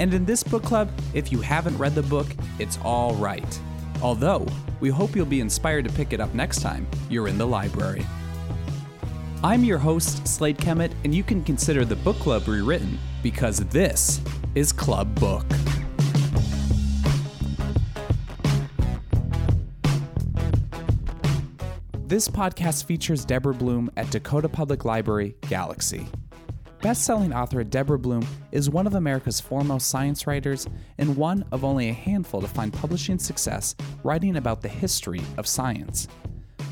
And in this book club, if you haven't read the book, it's all right. Although, we hope you'll be inspired to pick it up next time you're in the library. I'm your host, Slade Kemet, and you can consider the book club rewritten because this is Club Book. This podcast features Deborah Blum at Dakota Public Library Galaxie. Best-selling author Deborah Blum is one of America's foremost science writers and one of only a handful to find publishing success writing about the history of science.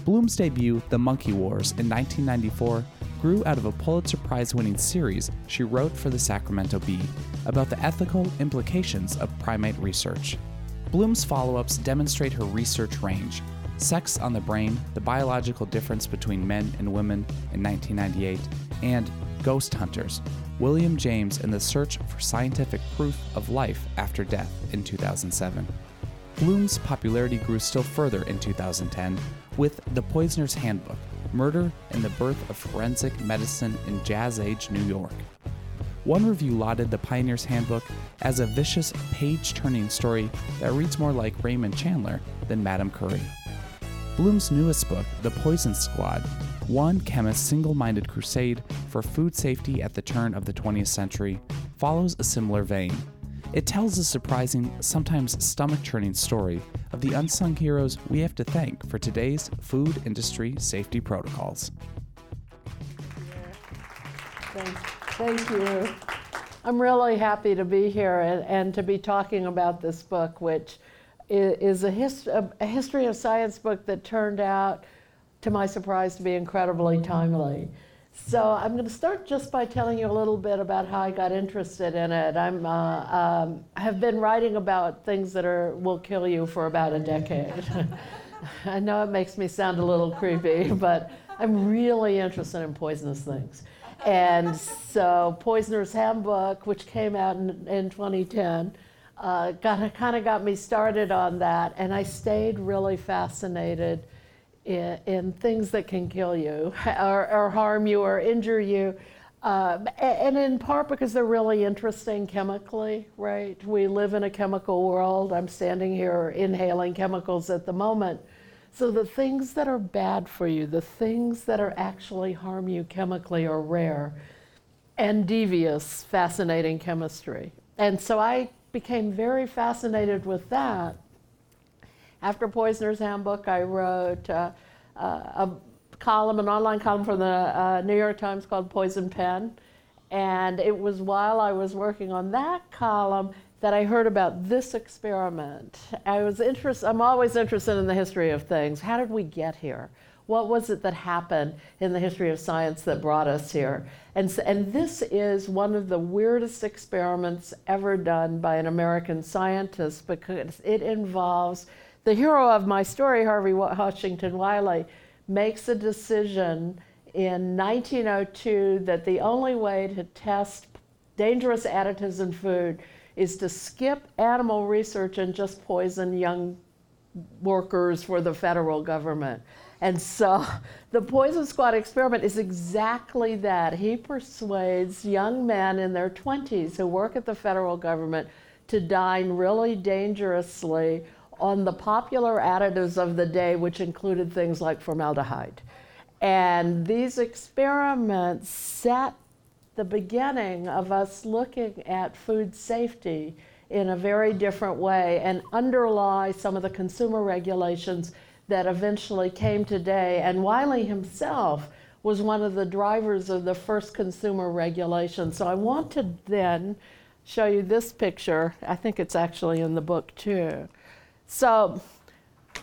Blum's debut, The Monkey Wars, in 1994, grew out of a Pulitzer Prize winning series she wrote for the Sacramento Bee about the ethical implications of primate research. Blum's follow ups demonstrate her research range Sex on the Brain, The Biological Difference Between Men and Women in 1998, and Ghost Hunters William James and the Search for Scientific Proof of Life After Death in 2007. Blum's popularity grew still further in 2010 with The Poisoner's Handbook Murder and the Birth of Forensic Medicine in Jazz Age New York. One review lauded The Poisoner's Handbook as a vicious, page turning story that reads more like Raymond Chandler than Madame Curie. Blum's newest book, The Poison Squad, one chemist's single minded crusade for food safety at the turn of the 20th century, follows a similar vein. It tells a surprising, sometimes stomach churning story of the unsung heroes we have to thank for today's food industry safety protocols. Thank you. I'm really happy to be here and, and to be talking about this book, which is a, hist- a history of science book that turned out to my surprise, to be incredibly timely. So I'm going to start just by telling you a little bit about how I got interested in it. I'm uh, um, have been writing about things that are will kill you for about a decade. I know it makes me sound a little creepy, but I'm really interested in poisonous things. And so, Poisoner's Handbook, which came out in, in 2010, uh, got kind of got me started on that, and I stayed really fascinated in, in things that can kill you or, or harm you or injure you. Uh, and in part because they're really interesting chemically, right? We live in a chemical world. I'm standing here inhaling chemicals at the moment. So the things that are bad for you, the things that are actually harm you chemically are rare and devious, fascinating chemistry. And so I became very fascinated with that after Poisoner's Handbook, I wrote uh, uh, a column, an online column for the uh, New York Times called Poison Pen. And it was while I was working on that column that I heard about this experiment. I was interested, I'm always interested in the history of things. How did we get here? What was it that happened in the history of science that brought us here? And, and this is one of the weirdest experiments ever done by an American scientist because it involves the hero of my story, Harvey Washington Wiley, makes a decision in 1902 that the only way to test dangerous additives in food is to skip animal research and just poison young workers for the federal government. And so the Poison Squad experiment is exactly that. He persuades young men in their 20s who work at the federal government to dine really dangerously on the popular additives of the day, which included things like formaldehyde. And these experiments set the beginning of us looking at food safety in a very different way and underlie some of the consumer regulations that eventually came today. And Wiley himself was one of the drivers of the first consumer regulation. So I want to then show you this picture. I think it's actually in the book too. So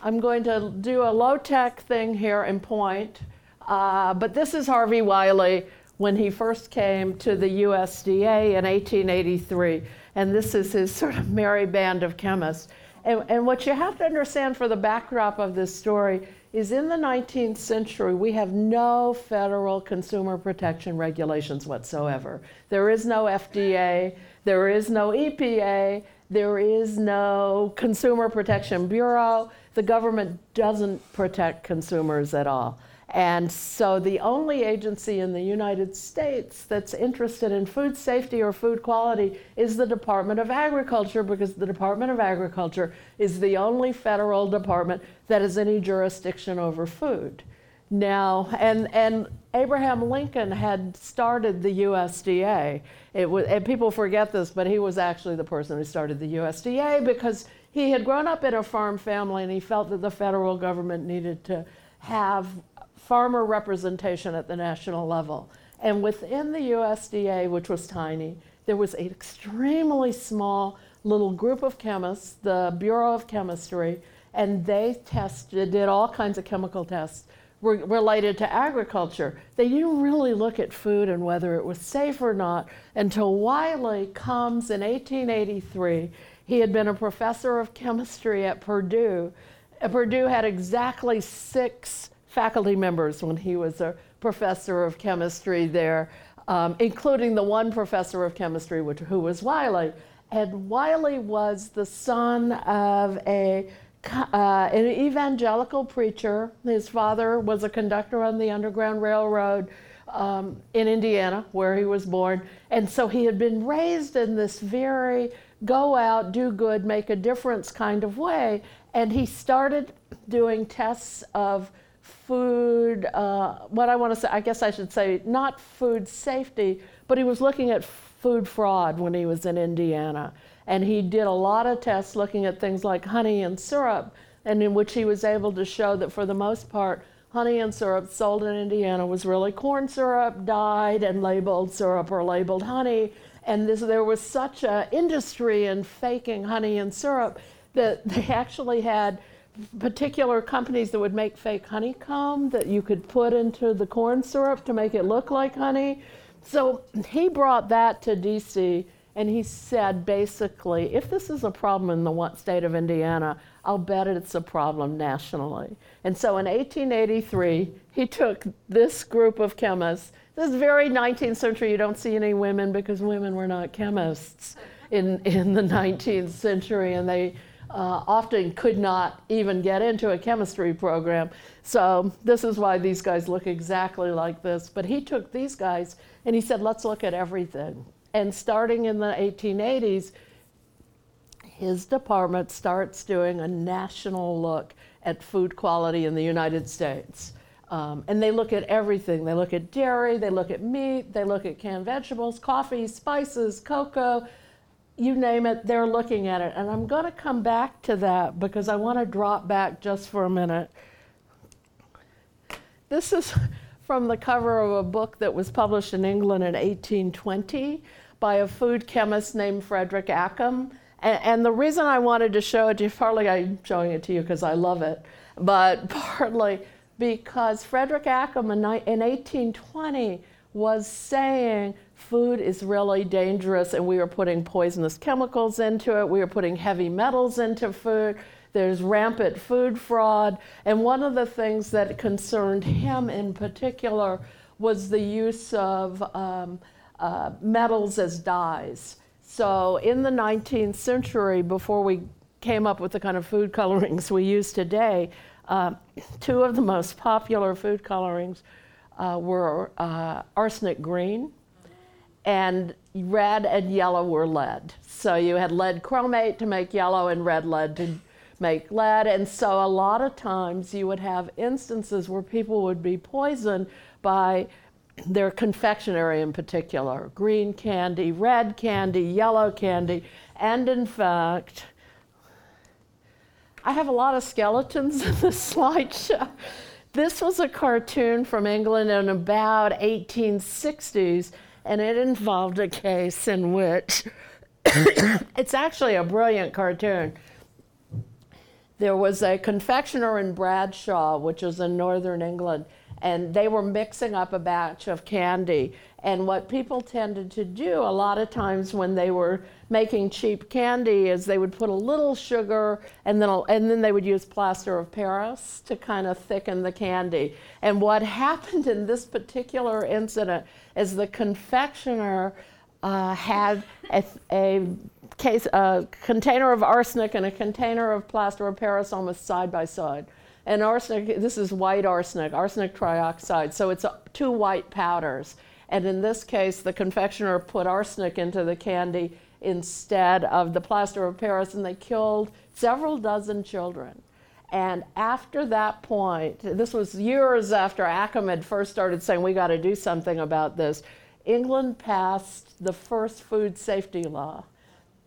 I'm going to do a low tech thing here and point, uh, but this is Harvey Wiley when he first came to the USDA in 1883. and this is his sort of merry band of chemists. And, and what you have to understand for the backdrop of this story is in the 19th century, we have no federal consumer protection regulations whatsoever. There is no FDA, there is no EPA, there is no Consumer Protection Bureau. The government doesn't protect consumers at all. And so the only agency in the United States that's interested in food safety or food quality is the Department of Agriculture because the Department of Agriculture is the only federal department that has any jurisdiction over food. Now, and, and Abraham Lincoln had started the USDA. It was, and people forget this, but he was actually the person who started the USDA because he had grown up in a farm family and he felt that the federal government needed to have farmer representation at the national level. And within the USDA, which was tiny, there was an extremely small little group of chemists, the Bureau of Chemistry, and they tested, did all kinds of chemical tests re- related to agriculture. They didn't really look at food and whether it was safe or not until Wiley comes in 1883. He had been a professor of chemistry at Purdue. Purdue had exactly six faculty members when he was a professor of chemistry there, um, including the one professor of chemistry which, who was Wiley. And Wiley was the son of a uh, an evangelical preacher. His father was a conductor on the Underground Railroad um, in Indiana, where he was born. And so he had been raised in this very go out, do good, make a difference kind of way. And he started doing tests of food, uh, what I want to say, I guess I should say, not food safety, but he was looking at food fraud when he was in Indiana. And he did a lot of tests looking at things like honey and syrup, and in which he was able to show that for the most part, honey and syrup sold in Indiana was really corn syrup, dyed and labeled syrup or labeled honey. And this, there was such an industry in faking honey and syrup that they actually had particular companies that would make fake honeycomb that you could put into the corn syrup to make it look like honey. So he brought that to DC and he said basically, if this is a problem in the state of Indiana, I'll bet it's a problem nationally. And so in 1883, he took this group of chemists. This is very 19th century. You don't see any women because women were not chemists in, in the 19th century, and they uh, often could not even get into a chemistry program. So this is why these guys look exactly like this. But he took these guys and he said, let's look at everything. And starting in the 1880s, his department starts doing a national look at food quality in the United States. Um, and they look at everything. They look at dairy, they look at meat, they look at canned vegetables, coffee, spices, cocoa, you name it, they're looking at it. And I'm going to come back to that because I want to drop back just for a minute. This is from the cover of a book that was published in England in 1820 by a food chemist named Frederick Accum. And, and the reason I wanted to show it to you, partly I'm showing it to you because I love it, but partly because Frederick Accum in, in 1820 was saying food is really dangerous and we were putting poisonous chemicals into it, we were putting heavy metals into food. There's rampant food fraud. And one of the things that concerned him in particular was the use of um, uh, metals as dyes. So in the 19th century, before we came up with the kind of food colorings we use today, uh, two of the most popular food colorings uh, were uh, arsenic green and red and yellow were lead. So you had lead chromate to make yellow and red lead to make lead. And so a lot of times you would have instances where people would be poisoned by their confectionery in particular green candy, red candy, yellow candy. And in fact, I have a lot of skeletons in this slideshow. This was a cartoon from England in about 1860s and it involved a case in which it's actually a brilliant cartoon. There was a confectioner in Bradford, which is in northern England, and they were mixing up a batch of candy. And what people tended to do a lot of times when they were making cheap candy is they would put a little sugar and then, and then they would use plaster of Paris to kind of thicken the candy. And what happened in this particular incident is the confectioner uh, had a, a case, a container of arsenic and a container of plaster of Paris almost side by side. And arsenic, this is white arsenic, arsenic trioxide, so it's uh, two white powders. And in this case, the confectioner put arsenic into the candy instead of the plaster of Paris, and they killed several dozen children. And after that point, this was years after Accum had first started saying, we got to do something about this, England passed the first food safety law.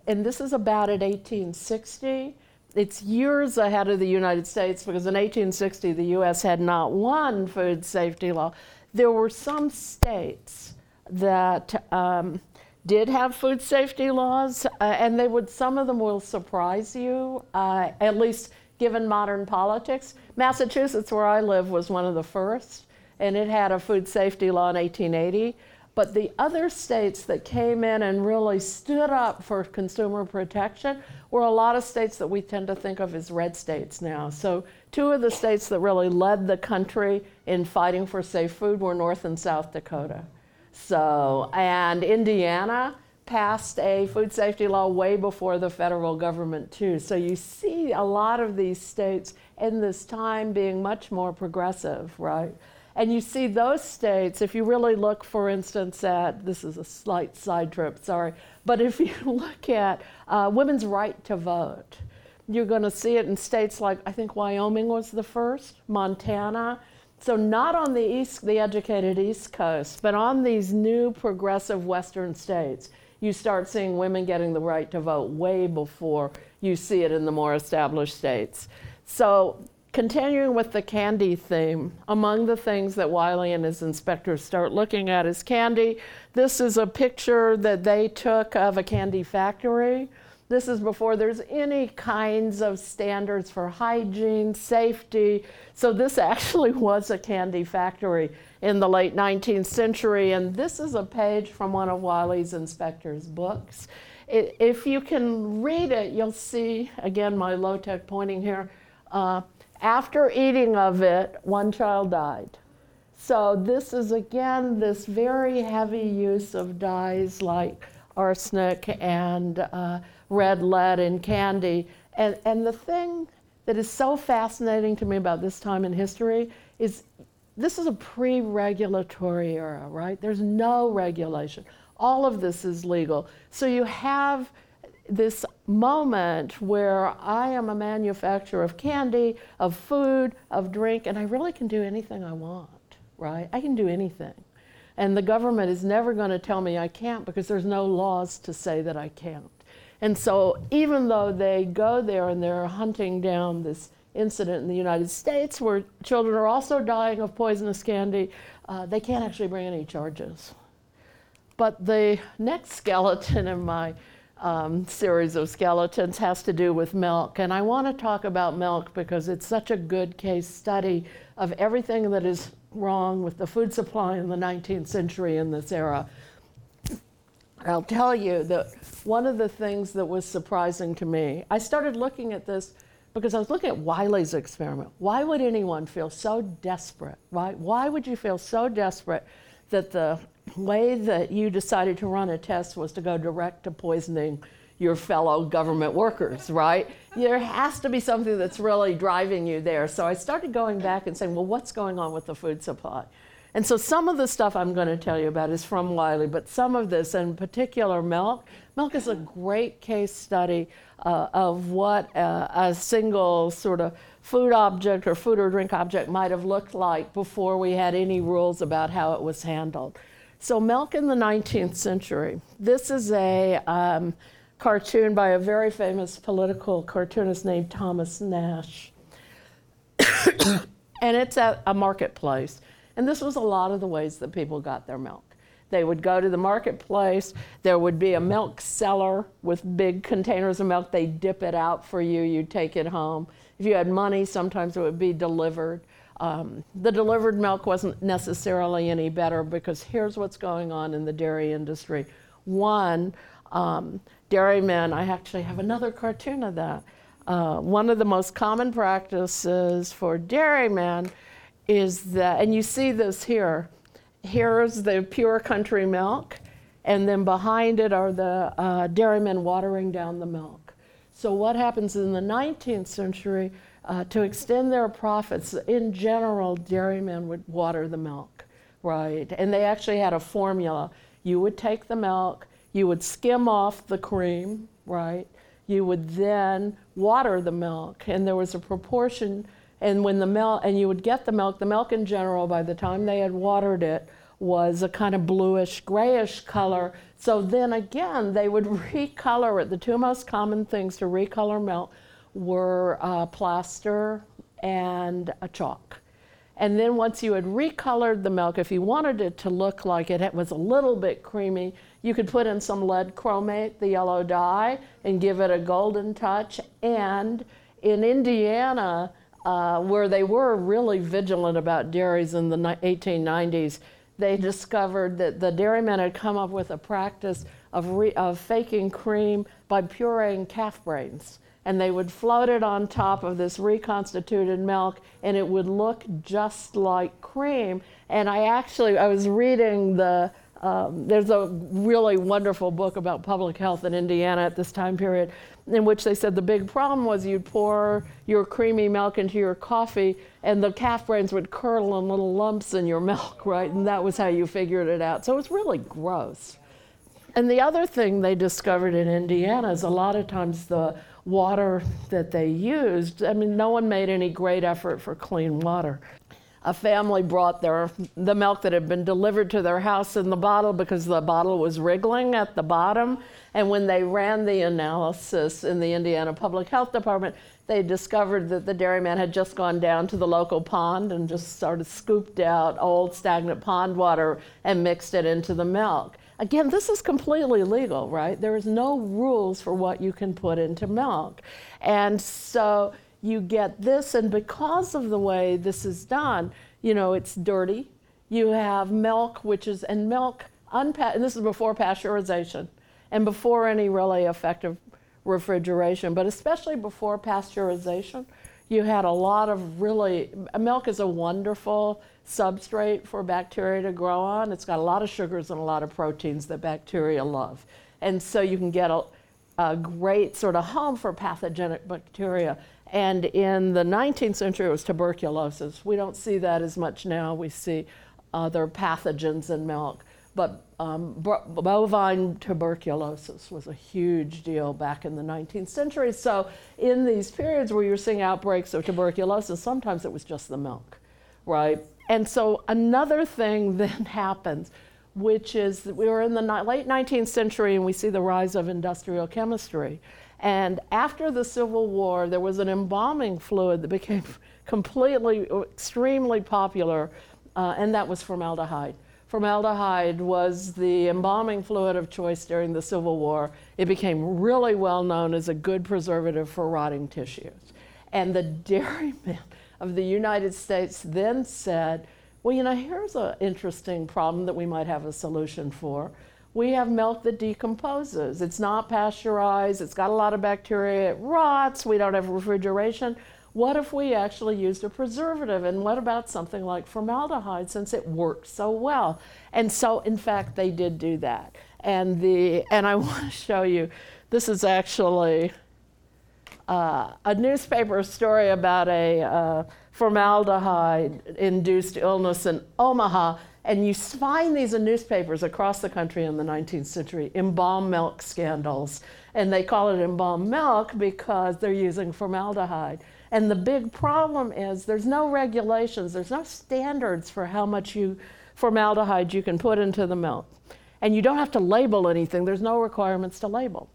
And this is about at 1860 it's years ahead of the United States because in 1860 the U.S. had not one food safety law. There were some states that um, did have food safety laws, uh, and they would. Some of them will surprise you, uh, at least given modern politics. Massachusetts, where I live, was one of the first, and it had a food safety law in 1880. But the other states that came in and really stood up for consumer protection were a lot of states that we tend to think of as red states now. So, two of the states that really led the country in fighting for safe food were North and South Dakota. So, and Indiana passed a food safety law way before the federal government, too. So, you see a lot of these states in this time being much more progressive, right? And you see those states, if you really look, for instance, at this is a slight side trip, sorry, but if you look at uh, women's right to vote, you're going to see it in states like, I think Wyoming was the first, Montana. So, not on the East, the educated East Coast, but on these new progressive Western states, you start seeing women getting the right to vote way before you see it in the more established states. So, continuing with the candy theme, among the things that Wiley and his inspectors start looking at is candy. This is a picture that they took of a candy factory. This is before there's any kinds of standards for hygiene, safety. So, this actually was a candy factory in the late 19th century. And this is a page from one of Wiley's inspectors' books. if you can read it, you'll see, again, my low tech pointing here. Uh, after eating of it, one child died. So, this is again this very heavy use of dyes like arsenic and uh, red lead in candy. And, and the thing that is so fascinating to me about this time in history is this is a pre regulatory era, right? There's no regulation. All of this is legal. So, you have this moment where I am a manufacturer of candy, of food, of drink, and I really can do anything I want, right? I can do anything. And the government is never going to tell me I can't because there's no laws to say that I can't. And so, even though they go there and they're hunting down this incident in the United States where children are also dying of poisonous candy, uh, they can't actually bring any charges. But the next skeleton in my um, series of skeletons has to do with milk. And I want to talk about milk because it's such a good case study of everything that is wrong with the food supply in the 19th century in this era. I'll tell you that one of the things that was surprising to me, I started looking at this because I was looking at Wiley's experiment. Why would anyone feel so desperate, right? Why would you feel so desperate that the way that you decided to run a test was to go direct to poisoning your fellow government workers, right? There has to be something that's really driving you there. So I started going back and saying, well, what's going on with the food supply? And so some of the stuff I'm going to tell you about is from Wiley, but some of this, in particular milk, milk is a great case study uh, of what uh, a single sort of food object or food or drink object might have looked like before we had any rules about how it was handled. So, milk in the 19th century. This is a um, cartoon by a very famous political cartoonist named Thomas Nast. and it's at a marketplace. And this was a lot of the ways that people got their milk. They would go to the marketplace, there would be a milk seller with big containers of milk. They'd dip it out for you, you'd take it home. If you had money, sometimes it would be delivered. Um, the delivered milk wasn't necessarily any better because here's what's going on in the dairy industry. One, um, dairymen, I actually have another cartoon of that. Uh, one of the most common practices for dairymen is that, and you see this here, here's the pure country milk, and then behind it are the uh, dairymen watering down the milk. So, what happens in the 19th century? Uh, to extend their profits, in general, dairymen would water the milk, right? And they actually had a formula. You would take the milk, you would skim off the cream, right? You would then water the milk, and there was a proportion. And when the milk, and you would get the milk, the milk in general, by the time they had watered it, was a kind of bluish, grayish color. So then again, they would recolor it. The two most common things to recolor milk were uh, plaster and a chalk. And then once you had recolored the milk, if you wanted it to look like it was a little bit creamy, you could put in some lead chromate, the yellow dye, and give it a golden touch. And in Indiana, uh, where they were really vigilant about dairies in the 1890s, they discovered that the dairymen had come up with a practice of, re- of faking cream by pureeing calf brains and they would float it on top of this reconstituted milk and it would look just like cream. And i actually i was reading the um, there's a really wonderful book about public health in indiana at this time period in which they said the big problem was you'd pour your creamy milk into your coffee and the calf brains would curdle in little lumps in your milk right? And that was how you figured it out. So it was really gross. And the other thing they discovered in indiana is a lot of times the water that they used, I mean, no one made any great effort for clean water. A family brought their the milk that had been delivered to their house in the bottle because the bottle was wriggling at the bottom. And when they ran the analysis in the Indiana Public Health Department, they discovered that the dairyman had just gone down to the local pond and just sort of scooped out old stagnant pond water and mixed it into the milk. Again, this is completely legal, right? There is no rules for what you can put into milk. And so you get this, and because of the way this is done, you know, it's dirty. You have milk, which is, and milk, unpa- and this is before pasteurization and before any really effective refrigeration, but especially before pasteurization, you had a lot of really, milk is a wonderful substrate for bacteria to grow on. It's got a lot of sugars and a lot of proteins that bacteria love. And so you can get a, a great sort of home for pathogenic bacteria. And in the 19th century, it was tuberculosis. We don't see that as much now. We see other pathogens in milk. But um, bovine tuberculosis was a huge deal back in the 19th century. So, in these periods where you're seeing outbreaks of tuberculosis, sometimes it was just the milk, right? And so another thing then happens, which is we were in the late 19th century and we see the rise of industrial chemistry. And after the Civil War, there was an embalming fluid that became completely, extremely popular, uh, and that was formaldehyde. Formaldehyde was the embalming fluid of choice during the Civil War. It became really well known as a good preservative for rotting tissues. And the dairymen of the United States then said, well, you know, here's an interesting problem that we might have a solution for. We have milk that decomposes. It's not pasteurized, it's got a lot of bacteria, it rots, we don't have refrigeration. What if we actually used a preservative? And what about something like formaldehyde since it works so well? And so, in fact, they did do that. And, the, and I want to show you this is actually uh, a newspaper story about a uh, formaldehyde induced illness in Omaha. And you find these in newspapers across the country in the 19th century, embalmed milk scandals. And they call it embalmed milk because they're using formaldehyde. And the big problem is there's no regulations, there's no standards for how much you formaldehyde you can put into the milk. And you don't have to label anything, there's no requirements to label.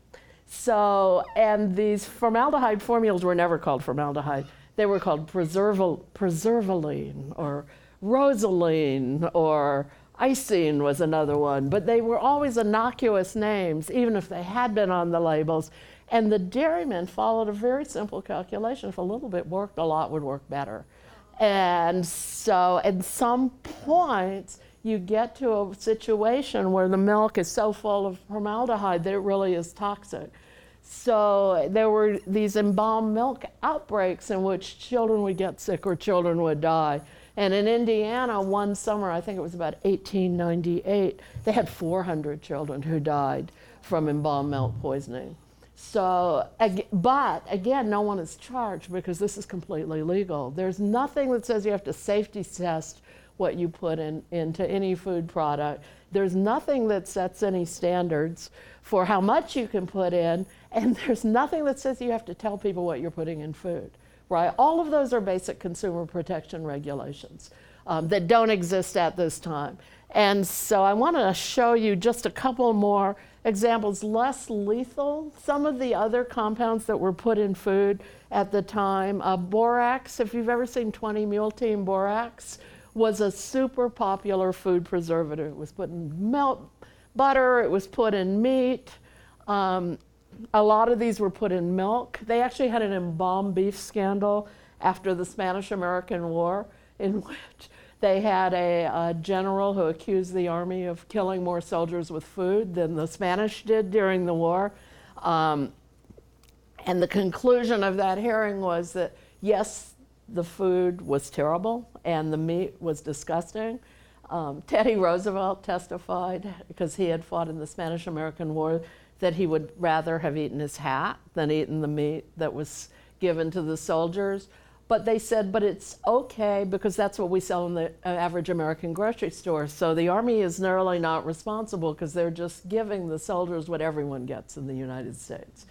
So, and these formaldehyde formulas were never called formaldehyde. They were called preserval, preservaline or rosaline or isine was another one. But they were always innocuous names, even if they had been on the labels. And the dairymen followed a very simple calculation. If a little bit worked, a lot would work better. And so at some points, you get to a situation where the milk is so full of formaldehyde that it really is toxic. So there were these embalmed milk outbreaks in which children would get sick or children would die. And in Indiana, one summer, I think it was about 1898, they had 400 children who died from embalmed milk poisoning. So, but again, no one is charged because this is completely legal. There's nothing that says you have to safety test what you put in, into any food product. There's nothing that sets any standards for how much you can put in, and there's nothing that says you have to tell people what you're putting in food, right? All of those are basic consumer protection regulations um, that don't exist at this time. And so I want to show you just a couple more examples less lethal. Some of the other compounds that were put in food at the time, uh, borax, if you've ever seen 20 mule team borax, was a super popular food preservative. It was put in milk, butter, it was put in meat. Um, a lot of these were put in milk. They actually had an embalmed beef scandal after the Spanish American War, in which they had a, a, general who accused the army of killing more soldiers with food than the Spanish did during the war. Um, and the conclusion of that hearing was that yes, the food was terrible and the meat was disgusting. Um, Teddy Roosevelt testified because he had fought in the Spanish American War that he would rather have eaten his hat than eaten the meat that was given to the soldiers. But they said, but it's okay because that's what we sell in the uh, average American grocery store. So the Army is nearly not responsible because they're just giving the soldiers what everyone gets in the United States.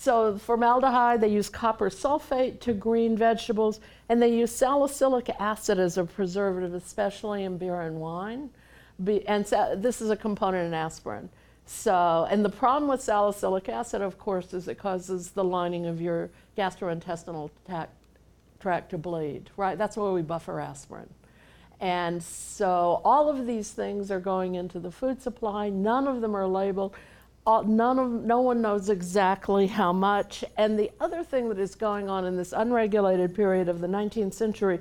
So formaldehyde, they use copper sulfate to green vegetables, and they use salicylic acid as a preservative, especially in beer and wine. Be, and so, this is a component in aspirin. So, and the problem with salicylic acid, of course, is it causes the lining of your gastrointestinal tract, tract to bleed, right? That's why we buffer aspirin. And so all of these things are going into the food supply. None of them are labeled all, none of, no one knows exactly how much. And the other thing that is going on in this unregulated period of the 19th century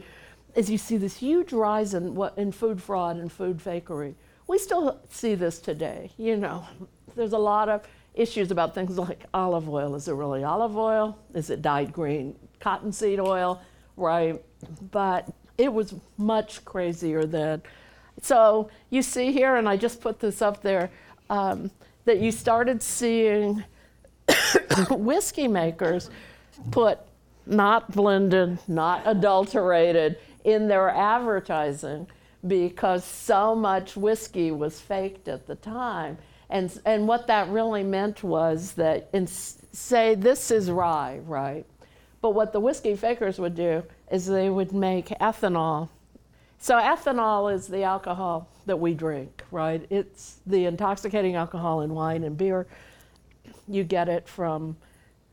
is you see this huge rise in, what, in food fraud and food fakery. We still see this today. You know, there's a lot of issues about things like olive oil. Is it really olive oil? Is it dyed green cottonseed oil? Right. But it was much crazier then. So you see here, and I just put this up there. Um, that you started seeing whiskey makers put not blended, not adulterated in their advertising because so much whiskey was faked at the time. And, and what that really meant was that, in, say, this is rye, right? But what the whiskey fakers would do is they would make ethanol. So, ethanol is the alcohol that we drink, right? It's the intoxicating alcohol in wine and beer. You get it from,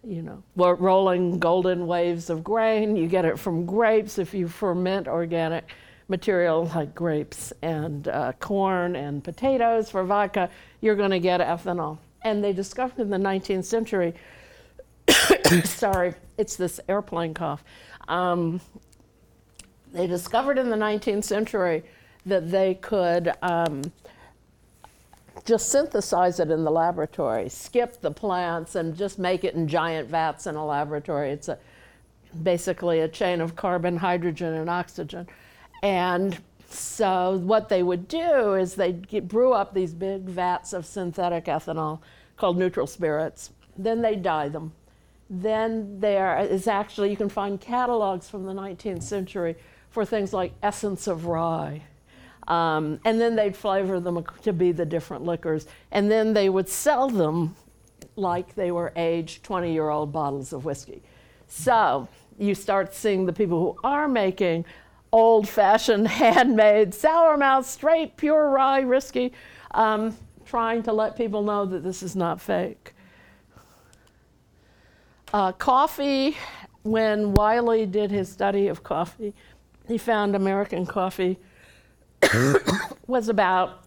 you know, rolling golden waves of grain. You get it from grapes if you ferment organic material like grapes and uh, corn and potatoes for vodka. You're going to get ethanol. And they discovered in the 19th century. sorry, it's this airplane cough. Um, they discovered in the 19th century that they could um, just synthesize it in the laboratory, skip the plants, and just make it in giant vats in a laboratory. It's a, basically a chain of carbon, hydrogen, and oxygen. And so what they would do is they'd brew up these big vats of synthetic ethanol called neutral spirits. Then they dye them. Then there is actually, you can find catalogs from the 19th century for things like essence of rye um, and then they'd flavor them to be the different liquors. And then they would sell them like they were aged 20 year old bottles of whiskey. So you start seeing the people who are making old fashioned, handmade, sour mash, straight, pure rye whiskey, um, trying to let people know that this is not fake. Uh, coffee, when Wiley did his study of coffee, he found American coffee was about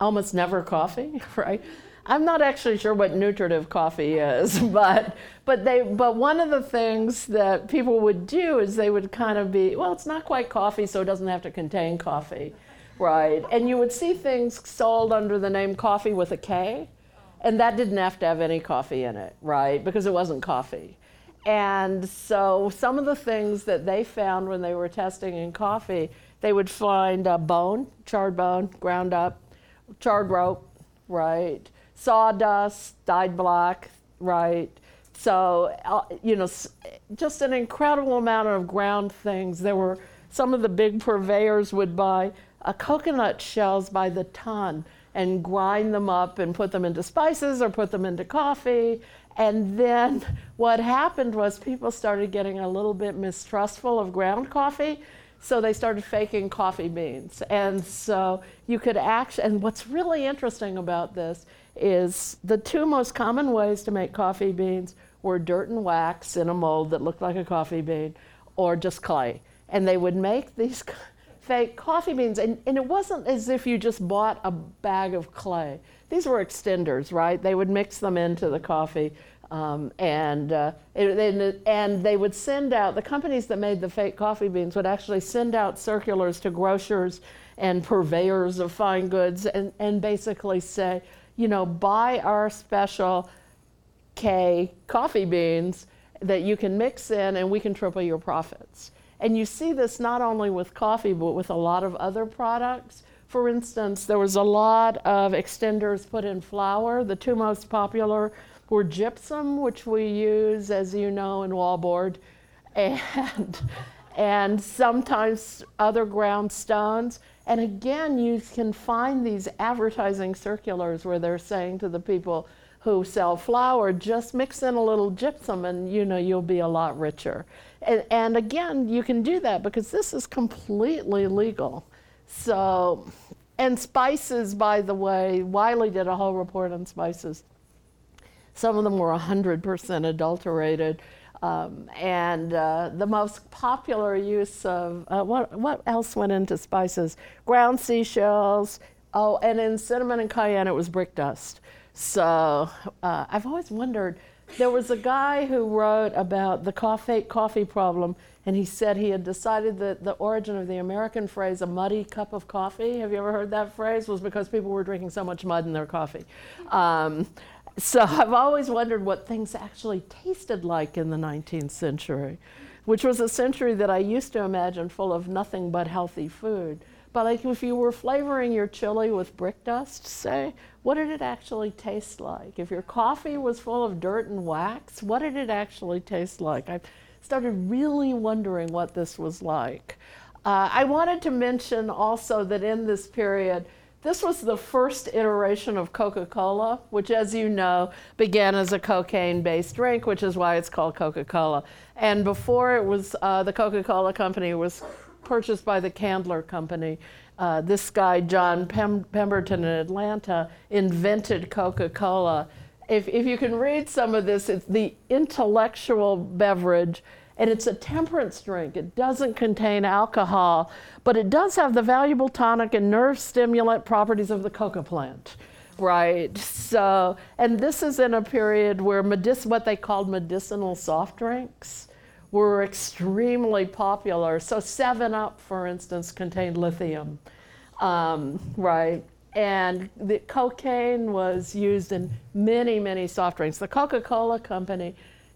almost never coffee, right? I'm not actually sure what nutritive coffee is, but but they but one of the things that people would do is they would kind of be well, it's not quite coffee, so it doesn't have to contain coffee, right? And you would see things sold under the name coffee with a K, and that didn't have to have any coffee in it, right? Because it wasn't coffee. And so some of the things that they found when they were testing in coffee, they would find a bone, charred bone, ground up, charred rope, right? Sawdust, dyed black, right? So, uh, you know, just an incredible amount of ground things. There were some of the big purveyors would buy a coconut shells by the ton and grind them up and put them into spices or put them into coffee. And then what happened was people started getting a little bit mistrustful of ground coffee. So they started faking coffee beans. And so you could actually, and what's really interesting about this is the two most common ways to make coffee beans were dirt and wax in a mold that looked like a coffee bean or just clay. And they would make these fake coffee beans, and, and it wasn't as if you just bought a bag of clay. These were extenders, right? They would mix them into the coffee. Um, and, uh, it, and they would send out, the companies that made the fake coffee beans would actually send out circulars to grocers and purveyors of fine goods and, and basically say, you know, buy our special K coffee beans that you can mix in and we can triple your profits. And you see this not only with coffee, but with a lot of other products. For instance, there was a lot of extenders put in flour. The two most popular were gypsum, which we use, as you know, in wallboard, and, and sometimes other ground stones. And again, you can find these advertising circulars where they're saying to the people who sell flour, just mix in a little gypsum and you know you'll be a lot richer. And, and again, you can do that because this is completely legal. So, and spices, by the way, Wiley did a whole report on spices. Some of them were 100% adulterated. Um, and uh, the most popular use of uh, what, what else went into spices? Ground seashells. Oh, and in cinnamon and cayenne, it was brick dust. So uh, I've always wondered. There was a guy who wrote about the coffee, coffee problem, and he said he had decided that the origin of the American phrase "a muddy cup of coffee." Have you ever heard that phrase? Was because people were drinking so much mud in their coffee. Um, so I've always wondered what things actually tasted like in the 19th century, which was a century that I used to imagine full of nothing but healthy food. But like if you were flavoring your chili with brick dust, say, what did it actually taste like? If your coffee was full of dirt and wax, what did it actually taste like? I started really wondering what this was like. Uh, I wanted to mention also that in this period, this was the first iteration of Coca Cola, which, as you know, began as a cocaine based drink, which is why it's called Coca Cola. And before it was, uh, the Coca Cola company was purchased by the Candler Company. Uh, this guy, John Pem- Pemberton in Atlanta, invented Coca Cola. If, if you can read some of this, it's the intellectual beverage and it's a temperance drink. It doesn't contain alcohol, but it does have the valuable tonic and nerve stimulant properties of the coca plant. Right. So, and this is in a period where medic- what they called medicinal soft drinks were extremely popular. So, 7 Up, for instance, contained lithium. Um, right. And the cocaine was used in many, many soft drinks. The Coca Cola Company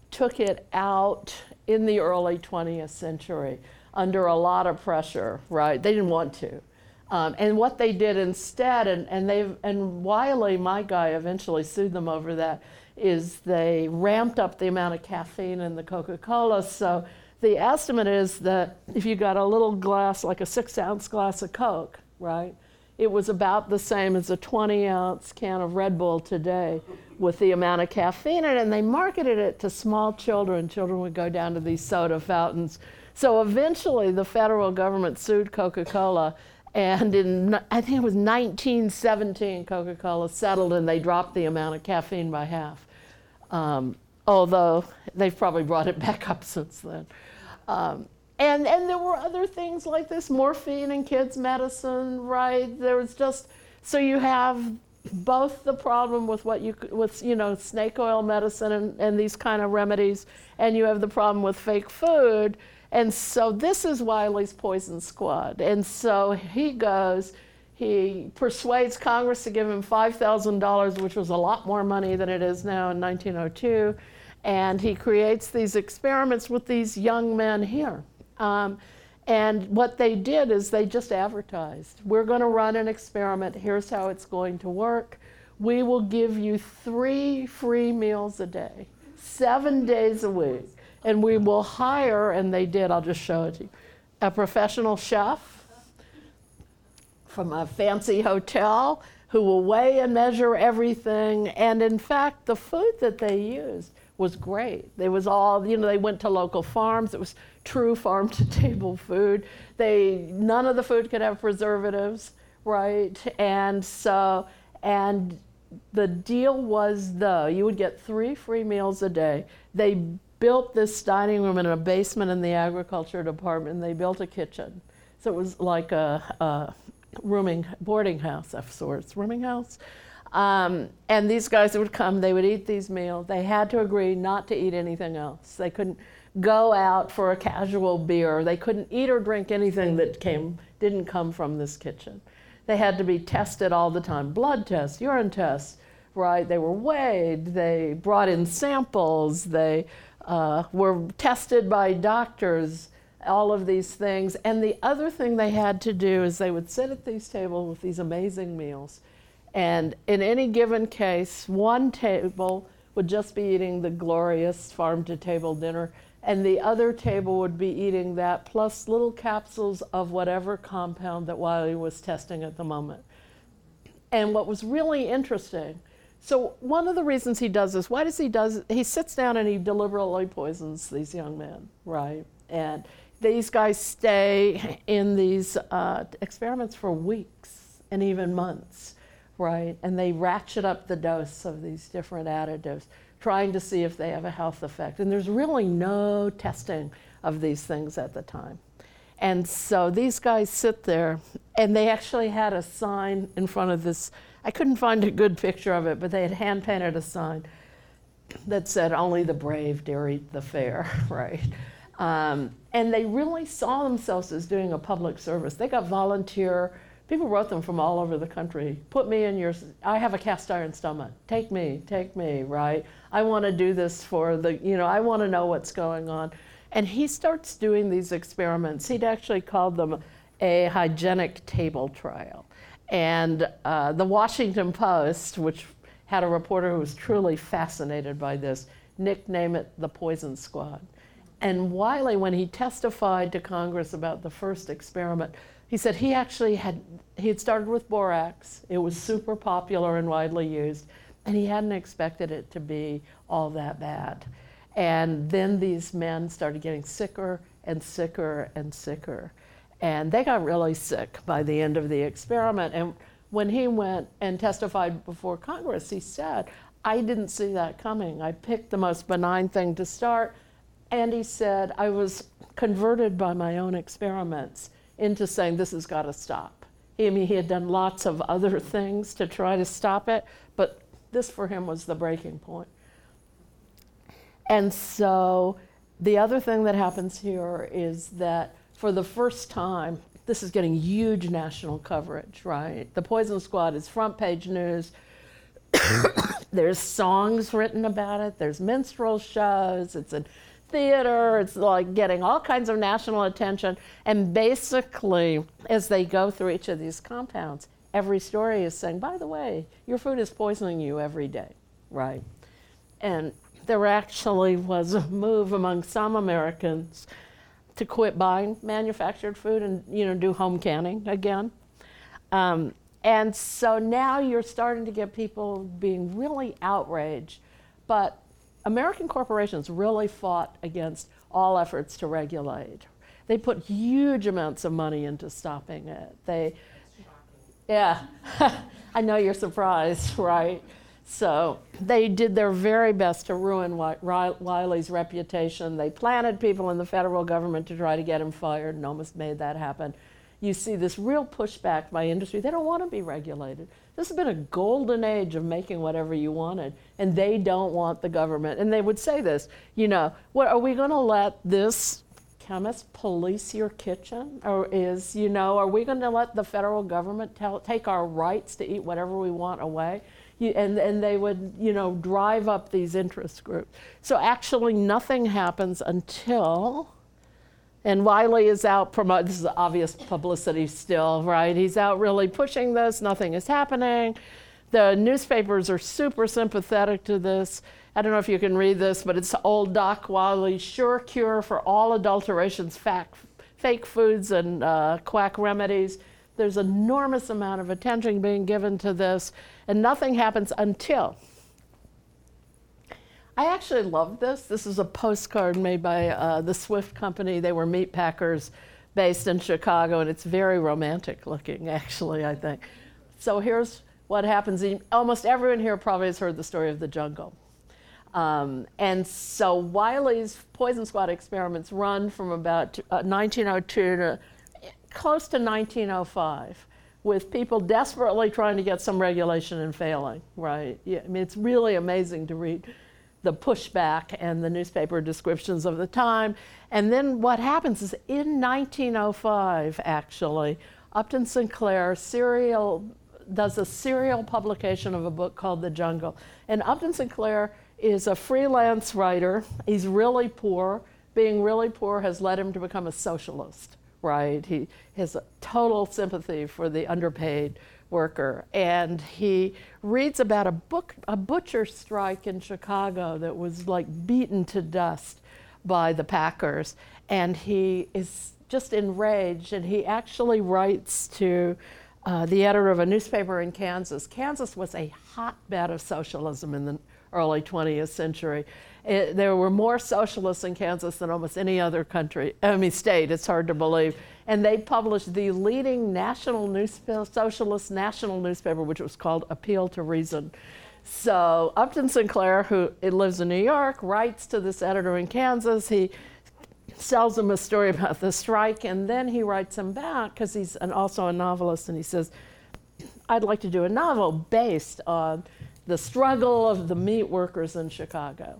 took it out in the early 20th century under a lot of pressure, right? They didn't want to. Um, and what they did instead, and, and, they and Wiley, my guy, eventually sued them over that, is they ramped up the amount of caffeine in the Coca Cola. So the estimate is that if you got a little glass, like a six ounce glass of Coke, right, it was about the same as a 20 ounce can of Red Bull today with the amount of caffeine in it, and they marketed it to small children. Children would go down to these soda fountains. So eventually, the federal government sued Coca Cola, and in I think it was 1917, Coca Cola settled and they dropped the amount of caffeine by half. Um, although they've probably brought it back up since then. Um, and, and there were other things like this morphine in kids' medicine, right? There was just, so you have both the problem with what you with you know snake oil medicine and, and these kind of remedies, and you have the problem with fake food. And so this is Wiley's poison squad. And so he goes, he persuades Congress to give him $5,000, which was a lot more money than it is now in 1902. And he creates these experiments with these young men here. Um, and what they did is they just advertised we're going to run an experiment, here's how it's going to work. We will give you three free meals a day, seven days a week. And we will hire, and they did, I'll just show it to you, a professional chef from a fancy hotel who will weigh and measure everything. And in fact, the food that they used was great. It was all, you know, they went to local farms. It was true farm to table food. They none of the food could have preservatives, right? And so and the deal was though you would get three free meals a day. They built this dining room in a basement in the agriculture department. They built a kitchen, so it was like a, a rooming boarding house of sorts, rooming house. Um, and these guys would come, they would eat these meals. They had to agree not to eat anything else. They couldn't go out for a casual beer. They couldn't eat or drink anything that came didn't come from this kitchen. They had to be tested all the time, blood tests, urine tests, right? They were weighed. They brought in samples. They uh, were tested by doctors. All of these things. And the other thing they had to do is they would sit at these tables with these amazing meals. And in any given case, one table would just be eating the glorious farm to table dinner, and the other table would be eating that plus little capsules of whatever compound that Wiley was testing at the moment. And what was really interesting, so one of the reasons he does this, why does he does he sits down and he deliberately poisons these young men, right? And these guys stay in these uh, experiments for weeks and even months, right? And they ratchet up the dose of these different additives trying to see if they have a health effect. And there's really no testing of these things at the time. And so these guys sit there, and they actually had a sign in front of this. I couldn't find a good picture of it, but they had hand painted a sign that said, Only the brave dare eat the fare, right? Um, and they really saw themselves as doing a public service. They got volunteer people wrote them from all over the country. Put me in your, I have a cast iron stomach. Take me, take me, right? I want to do this for the, you know, I want to know what's going on. And he starts doing these experiments. He'd actually called them a hygienic table trial. And uh, the Washington Post, which had a reporter who was truly fascinated by this, nicknamed it the Poison Squad. And Wiley, when he testified to Congress about the first experiment, he said he actually had he had started with borax. It was super popular and widely used, and he hadn't expected it to be all that bad. And then these men started getting sicker and sicker and sicker. And they got really sick by the end of the experiment. And when he went and testified before Congress, he said, I didn't see that coming. I picked the most benign thing to start. And he said, I was converted by my own experiments into saying this has got to stop. I mean, he had done lots of other things to try to stop it, but this for him was the breaking point. And so the other thing that happens here is that for the first time, this is getting huge national coverage, right? The Poison Squad is front page news. there's songs written about it, there's minstrel shows, it's a theater. It's like getting all kinds of national attention. And basically, as they go through each of these compounds, every story is saying, by the way, your food is poisoning you every day, right? And there actually was a move among some Americans to quit buying manufactured food and you know do home canning again. Um, and so now you're starting to get people being really outraged, but American corporations really fought against all efforts to regulate. They put huge amounts of money into stopping it. They, yeah, I know you're surprised, right? So they did their very best to ruin Wiley's reputation. They planted people in the federal government to try to get him fired and almost made that happen. You see this real pushback by industry. They don't want to be regulated. This has been a golden age of making whatever you wanted, and they don't want the government. And they would say this, you know, what are we going to let this chemist police your kitchen? Or is, you know, are we going to let the federal government tell, take our rights to eat whatever we want away? You, and, and they would, you know, drive up these interest groups. So actually, nothing happens until and Wiley is out promoting, this is obvious publicity still, right? He's out really pushing this, nothing is happening. The newspapers are super sympathetic to this. I don't know if you can read this, but it's old Doc Wiley's sure cure for all adulterations, fact, fake foods, and uh, quack remedies. There's enormous amount of attention being given to this, and nothing happens until I actually love this. This is a postcard made by uh, the Swift Company. They were meat packers based in Chicago, and it's very romantic looking, actually, I think. So here's what happens. Almost everyone here probably has heard the story of the jungle. Um, and so Wiley's poison squad experiments run from about uh, 1902 to close to 1905 with people desperately trying to get some regulation and failing, right? Yeah, I mean, it's really amazing to read the pushback and the newspaper descriptions of the time. And then what happens is in 1905, actually, Upton Sinclair serial does a serial publication of a book called The Jungle. And Upton Sinclair is a freelance writer. He's really poor. Being really poor has led him to become a socialist, right? He has total sympathy for the underpaid worker, and he reads about a book, a butcher strike in Chicago that was like beaten to dust by the Packers, and he is just enraged, and he actually writes to uh, the editor of a newspaper in Kansas. Kansas was a hotbed of socialism in the early 20th century. It, there were more socialists in Kansas than almost any other country, I mean, state. It's hard to believe and they published the leading national newspaper, socialist national newspaper, which was called Appeal to Reason. So Upton Sinclair, who lives in New York, writes to this editor in Kansas. He tells him a story about the strike, and then he writes him back because he's an, also a novelist, and he says, "I'd like to do a novel based on the struggle of the meat workers in Chicago."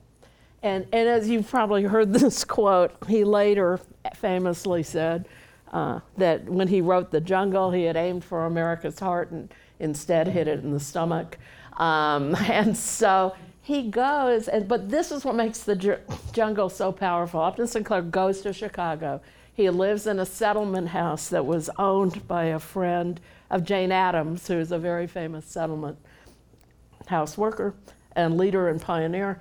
And, and as you've probably heard this quote, he later famously said, uh, that when he wrote The Jungle, he had aimed for America's heart and instead hit it in the stomach. Um, and so he goes, and, but this is what makes the ju- jungle so powerful. Upton Sinclair goes to Chicago. He lives in a settlement house that was owned by a friend of Jane Addams, who's a very famous settlement house worker and leader and pioneer.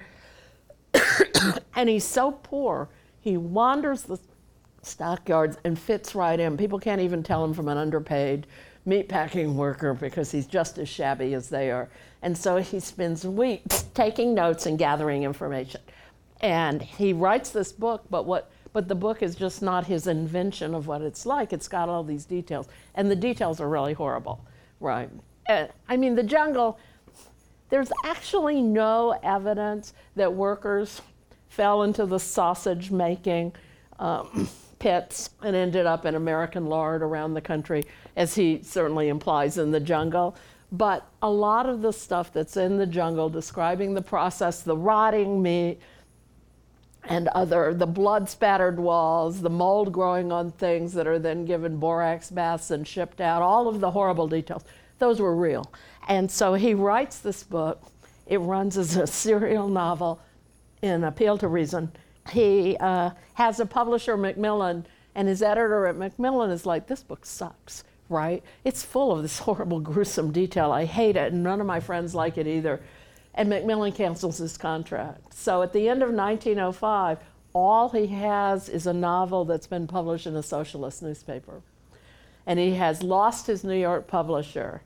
and he's so poor, he wanders the stockyards and fits right in. People can't even tell him from an underpaid meatpacking worker because he's just as shabby as they are. And so he spends weeks taking notes and gathering information. And he writes this book, but what but the book is just not his invention of what it's like. It's got all these details. And the details are really horrible, right? Uh, I mean, the jungle, there's actually no evidence that workers fell into the sausage making. Um, pits and ended up in American lard around the country, as he certainly implies in the jungle. But a lot of the stuff that's in the jungle describing the process, the rotting meat, and other, the blood spattered walls, the mold growing on things that are then given borax baths and shipped out, all of the horrible details, those were real. And so he writes this book. It runs as a serial novel in Appeal to Reason he uh, has a publisher, Macmillan, and his editor at Macmillan is like, this book sucks, right? It's full of this horrible, gruesome detail. I hate it, and none of my friends like it either. And Macmillan cancels his contract. So at the end of 1905, all he has is a novel that's been published in a socialist newspaper. And he has lost his New York publisher.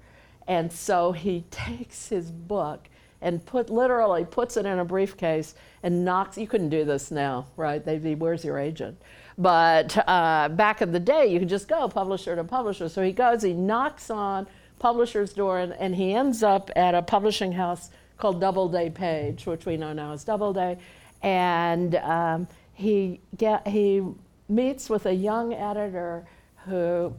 And so he takes his book and put literally puts it in a briefcase and knocks. You couldn't do this now, right? They'd be, where's your agent? But uh, back in the day, you could just go publisher to publisher. So he goes, he knocks on publisher's door, and, and he ends up at a publishing house called Doubleday Page, which we know now as Doubleday, and um, he get he meets with a young editor who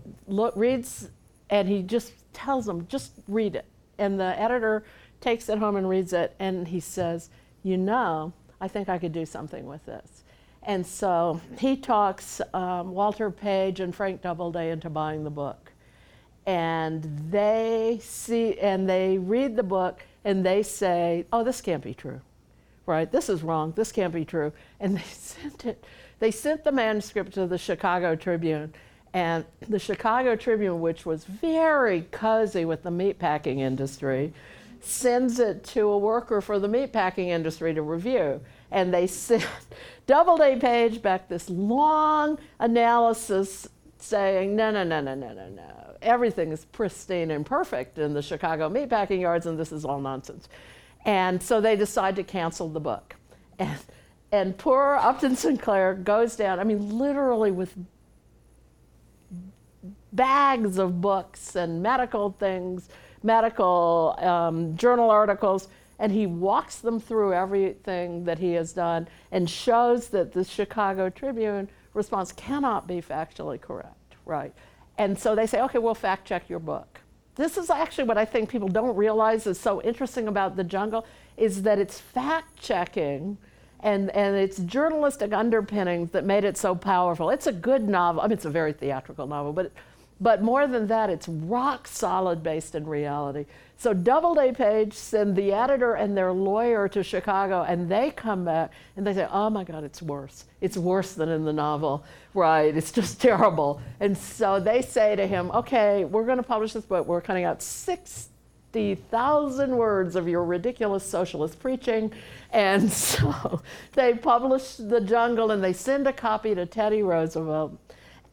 reads and he just tells them, just read it. And the editor takes it home and reads it, and he says, You know, I think I could do something with this. And so he talks um, Walter Page and Frank Doubleday into buying the book. And they see, and they read the book, and they say, Oh, this can't be true, right? This is wrong. This can't be true. And they sent it, they sent the manuscript to the Chicago Tribune. And the Chicago Tribune, which was very cozy with the meatpacking industry, sends it to a worker for the meatpacking industry to review. And they sent Doubleday Page back this long analysis saying, no, no, no, no, no, no, no. Everything is pristine and perfect in the Chicago meatpacking yards, and this is all nonsense. And so they decide to cancel the book. And, and poor Upton Sinclair goes down, I mean, literally with bags of books and medical things, medical um, journal articles, and he walks them through everything that he has done and shows that the Chicago Tribune response cannot be factually correct, right? And so they say, okay, we'll fact check your book. This is actually what I think people don't realize is so interesting about the jungle is that it's fact checking and, and it's journalistic underpinnings that made it so powerful. It's a good novel. I mean, it's a very theatrical novel, but but more than that, it's rock solid based in reality. So Doubleday Page send the editor and their lawyer to Chicago, and they come back and they say, "Oh my God, it's worse. It's worse than in the novel, right? It's just terrible." And so they say to him, "Okay, we're going to publish this book. We're cutting out sixty thousand words of your ridiculous socialist preaching." And so they publish The Jungle, and they send a copy to Teddy Roosevelt,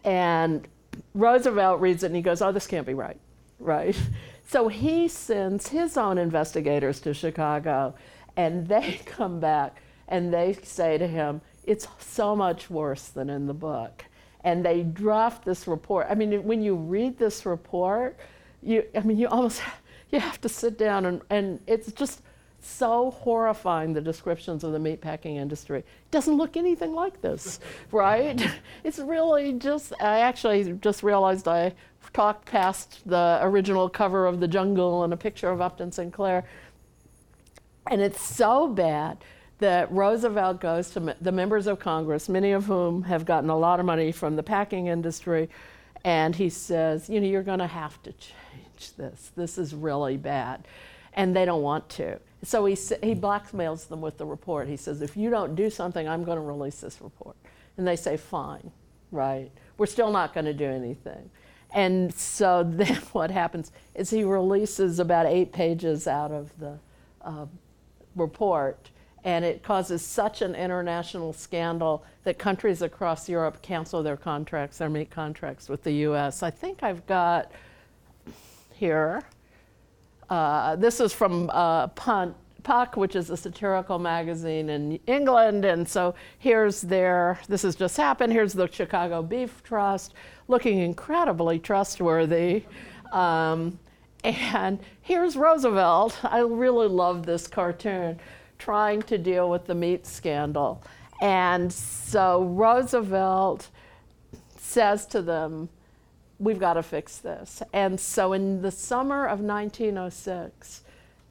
and Roosevelt reads it and he goes, Oh, this can't be right, right? So he sends his own investigators to Chicago and they come back and they say to him, It's so much worse than in the book. And they draft this report. I mean, when you read this report, you, I mean, you almost you have to sit down and, and it's just so horrifying the descriptions of the meatpacking industry. It doesn't look anything like this, right? It's really just, I actually just realized I talked past the original cover of The Jungle and a picture of Upton Sinclair. And it's so bad that Roosevelt goes to the members of Congress, many of whom have gotten a lot of money from the packing industry, and he says, You know, you're going to have to change this. This is really bad. And they don't want to. So he, he blackmails them with the report. He says, if you don't do something, I'm going to release this report. And they say, fine, right? We're still not going to do anything. And so then what happens is he releases about eight pages out of the uh, report, and it causes such an international scandal that countries across Europe cancel their contracts, their meat contracts with the US. I think I've got here uh, this is from uh, Punt, Puck, which is a satirical magazine in England. And so here's their, this has just happened. Here's the Chicago Beef Trust, looking incredibly trustworthy. Um, and here's Roosevelt. I really love this cartoon, trying to deal with the meat scandal. And so Roosevelt says to them, we've got to fix this. And so in the summer of 1906,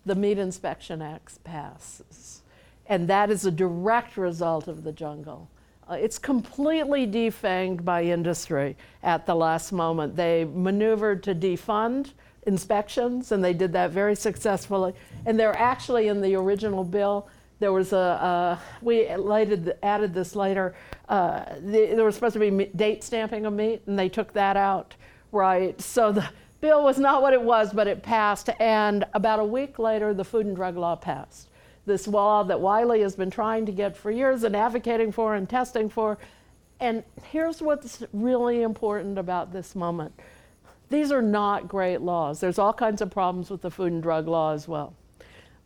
the Meat Inspection Act passes. And that is a direct result of the jungle. Uh, it's completely defanged by industry at the last moment. They maneuvered to defund inspections, and they did that very successfully. And they're actually in the original bill. There was a, uh, we added, added this later, uh, the, there was supposed to be date stamping of meat, and they took that out right? So the bill was not what it was, but it passed. And about a week later, the Food and Drug Law passed. This law that Wiley has been trying to get for years and advocating for and testing for. And here's what's really important about this moment these are not great laws. There's all kinds of problems with the Food and Drug Law as well.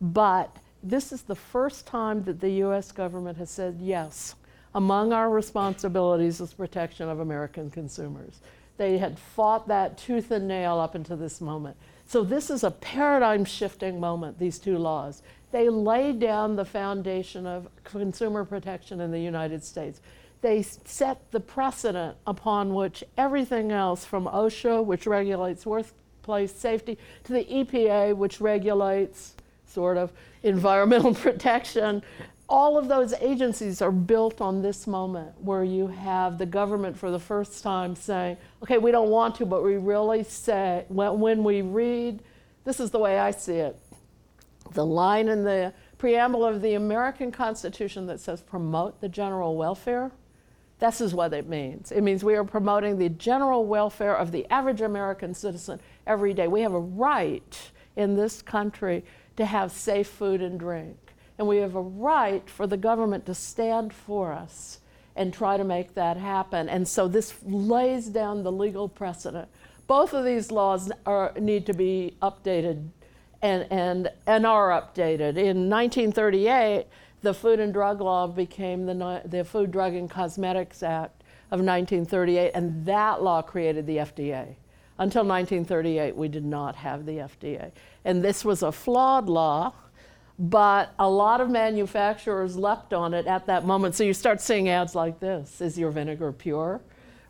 But this is the first time that the US government has said, yes, among our responsibilities is protection of American consumers. They had fought that tooth and nail up until this moment. So this is a paradigm shifting moment, these two laws. they laid down the foundation of consumer protection in the United States. They set the precedent upon which everything else from OSHA, which regulates workplace safety, to the EPA, which regulates sort of environmental protection, all of those agencies are built on this moment where you have the government for the first time saying, okay, we don't want to, but we really say, when, we read, this is the way I see it, the line in the preamble of the American Constitution that says promote the general welfare. This is what it means. It means we are promoting the general welfare of the average American citizen every day. We have a right in this country to have safe food and drink and we have a right for the government to stand for us and try to make that happen. And so this lays down the legal precedent. Both of these laws are, need to be updated and, and, and are updated. In 1938, the Food and Drug Law became the, the Food, Drug, and Cosmetics Act of 1938, and that law created the FDA. Until 1938, we did not have the FDA. And this was a flawed law but a lot of manufacturers leapt on it at that moment. So you start seeing ads like this Is your vinegar pure?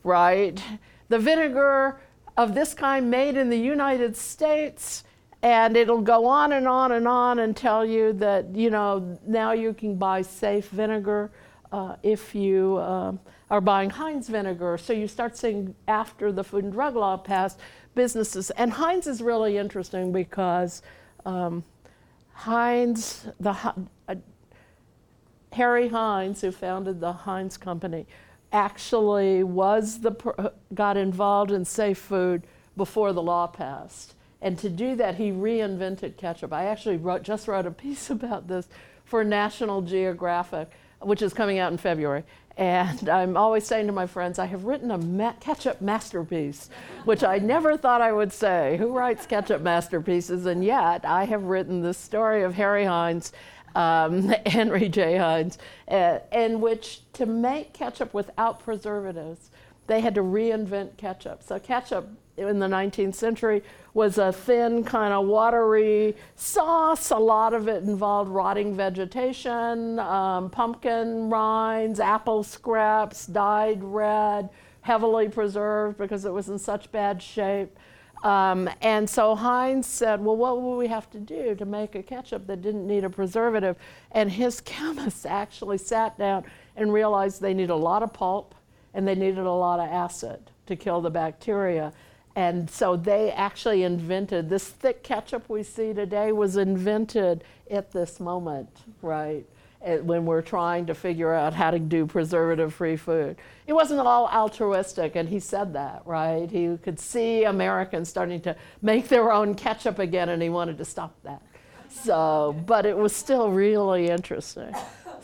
Right? The vinegar of this kind made in the United States, and it'll go on and on and on and tell you that, you know, now you can buy safe vinegar uh, if you uh, are buying Heinz vinegar. So you start seeing after the Food and Drug Law passed, businesses, and Heinz is really interesting because. Um, Heinz, the uh, Harry Heinz, who founded the Heinz Company, actually was the uh, got involved in safe food before the law passed. And to do that, he reinvented ketchup. I actually wrote, just wrote a piece about this for National Geographic, which is coming out in February. And I'm always saying to my friends, I have written a ma- ketchup masterpiece, which I never thought I would say. Who writes ketchup masterpieces? And yet, I have written the story of Harry Heinz, um, Henry J. Heinz, uh, in which to make ketchup without preservatives, they had to reinvent ketchup. So, ketchup in the 19th century was a thin, kind of watery sauce. A lot of it involved rotting vegetation, um, pumpkin rinds, apple scraps, dyed red, heavily preserved because it was in such bad shape. Um, and so Heinz said, Well, what will we have to do to make a ketchup that didn't need a preservative? And his chemists actually sat down and realized they needed a lot of pulp and they needed a lot of acid to kill the bacteria. And so they actually invented this thick ketchup we see today was invented at this moment, right? when we're trying to figure out how to do preservative free food. It wasn't all altruistic, and he said that, right? He could see Americans starting to make their own ketchup again, and he wanted to stop that. So, but it was still really interesting.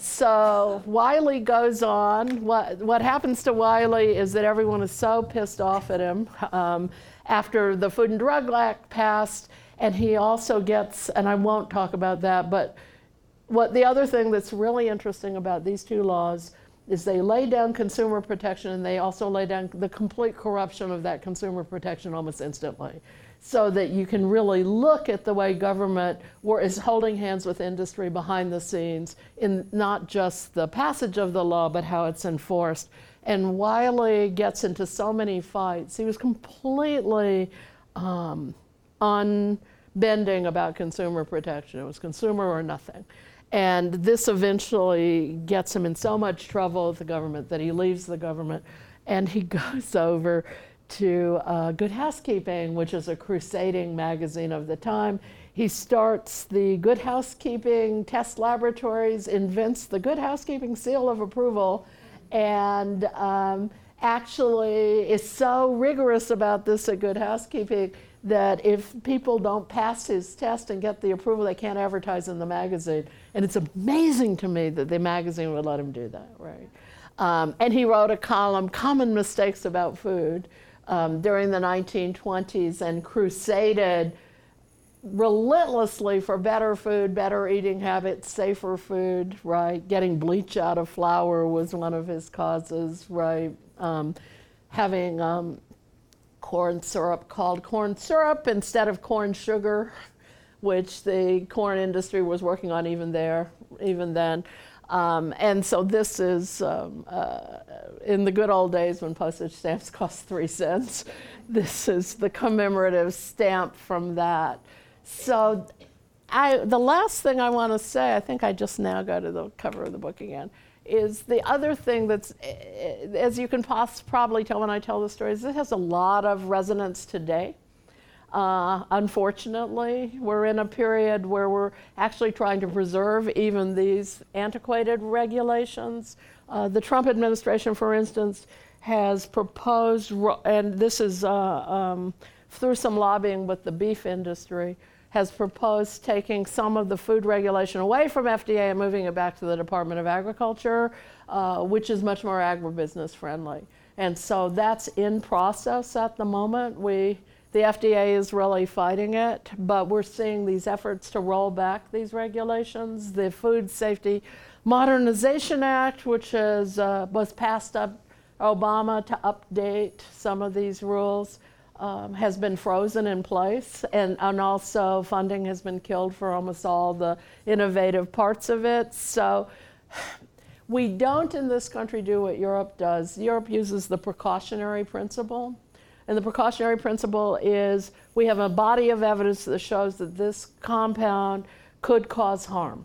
So Wiley goes on. What, what happens to Wiley is that everyone is so pissed off at him um, after the Food and Drug Act passed, and he also gets, and I won't talk about that, but what the other thing that's really interesting about these two laws is they lay down consumer protection and they also lay down the complete corruption of that consumer protection almost instantly so that you can really look at the way government is holding hands with industry behind the scenes in not just the passage of the law, but how it's enforced. And Wiley gets into so many fights. He was completely um, unbending about consumer protection. It was consumer or nothing. And this eventually gets him in so much trouble with the government that he leaves the government and he goes over to uh, Good Housekeeping, which is a crusading magazine of the time. He starts the Good Housekeeping Test Laboratories, invents the Good Housekeeping Seal of Approval, and um, actually is so rigorous about this at Good Housekeeping that if people don't pass his test and get the approval, they can't advertise in the magazine. And it's amazing to me that the magazine would let him do that, right? Um, and he wrote a column, Common Mistakes About Food, um, during the 1920s and crusaded relentlessly for better food, better eating habits, safer food, right? Getting bleach out of flour was one of his causes, right? Um, having um, corn syrup called corn syrup instead of corn sugar which the corn industry was working on even there, even then. Um, and so this is um, uh, in the good old days when postage stamps cost three cents. This is the commemorative stamp from that. So I, the last thing I want to say, I think I just now go to the cover of the book again, is the other thing that's, eh, as you can poss- probably tell when I tell the stories, it has a lot of resonance today. Uh, unfortunately, we're in a period where we're actually trying to preserve even these antiquated regulations. Uh, the Trump administration, for instance, has proposed, and this is uh, um, through some lobbying with the beef industry, has proposed taking some of the food regulation away from FDA and moving it back to the Department of Agriculture, uh, which is much more agribusiness friendly. And so that's in process at the moment. We the FDA is really fighting it, but we're seeing these efforts to roll back these regulations. The Food Safety Modernization Act, which is, uh, was passed up Obama to update some of these rules, um, has been frozen in place, and, and also funding has been killed for almost all the innovative parts of it. So we don't in this country do what Europe does. Europe uses the precautionary principle. And the precautionary principle is we have a body of evidence that shows that this compound could cause harm.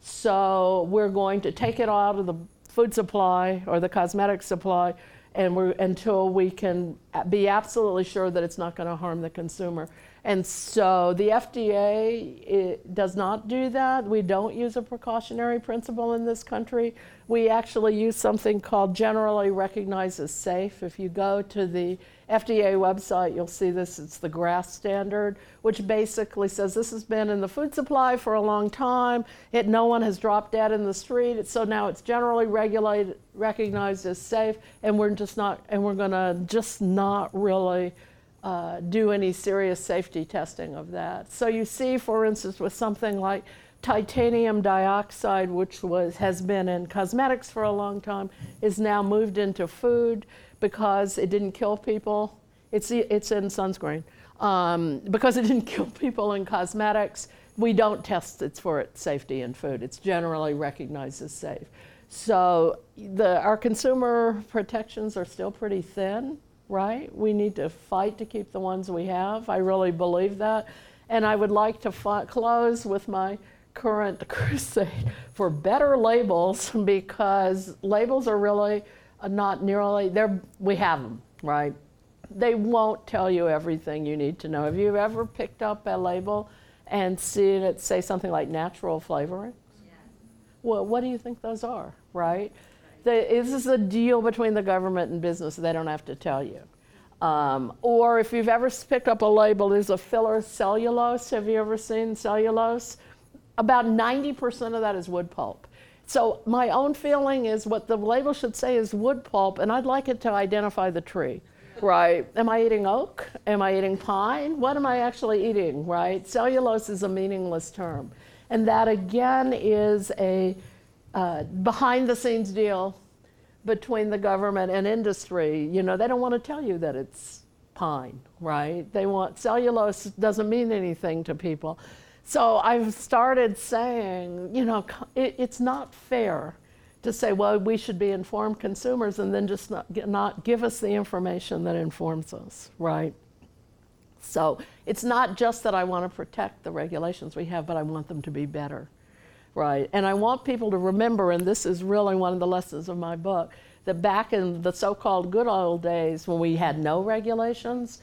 So we're going to take it out of the food supply or the cosmetic supply and we're, until we can be absolutely sure that it's not going to harm the consumer. And so the FDA does not do that. We don't use a precautionary principle in this country. We actually use something called generally recognized as safe. If you go to the FDA website, you'll see this. It's the GRAS standard, which basically says this has been in the food supply for a long time. It, no one has dropped dead in the street. so now it's generally regulated, recognized as safe, and we're just not, and we're going to just not really uh, do any serious safety testing of that. So you see, for instance, with something like titanium dioxide, which was has been in cosmetics for a long time, is now moved into food because it didn't kill people. It's, it's in sunscreen. Um, because it didn't kill people in cosmetics, we don't test it for its safety in food. It's generally recognized as safe. So the, our consumer protections are still pretty thin, right? We need to fight to keep the ones we have. I really believe that. And I would like to fi- close with my current crusade for better labels because labels are really not nearly, they're, we have them, right? They won't tell you everything you need to know. Have you ever picked up a label and seen it say something like natural flavoring? Yeah. Well, what do you think those are, right? right. this is a deal between the government and business. They don't have to tell you. Um, or if you've ever picked up a label, there's a filler cellulose. Have you ever seen cellulose? About 90% of that is wood pulp. So my own feeling is what the label should say is wood pulp, and I'd like it to identify the tree. Right. Am I eating oak? Am I eating pine? What am I actually eating? Right. Cellulose is a meaningless term. And that again is a uh, behind the scenes deal between the government and industry. You know, they don't want to tell you that it's pine, right? They want cellulose doesn't mean anything to people. So I've started saying, you know, it, it's not fair to say, well, we should be informed consumers and then just not, not give us the information that informs us, right? So it's not just that I want to protect the regulations we have, but I want them to be better, right? And I want people to remember, and this is really one of the lessons of my book, that back in the so called good old days when we had no regulations,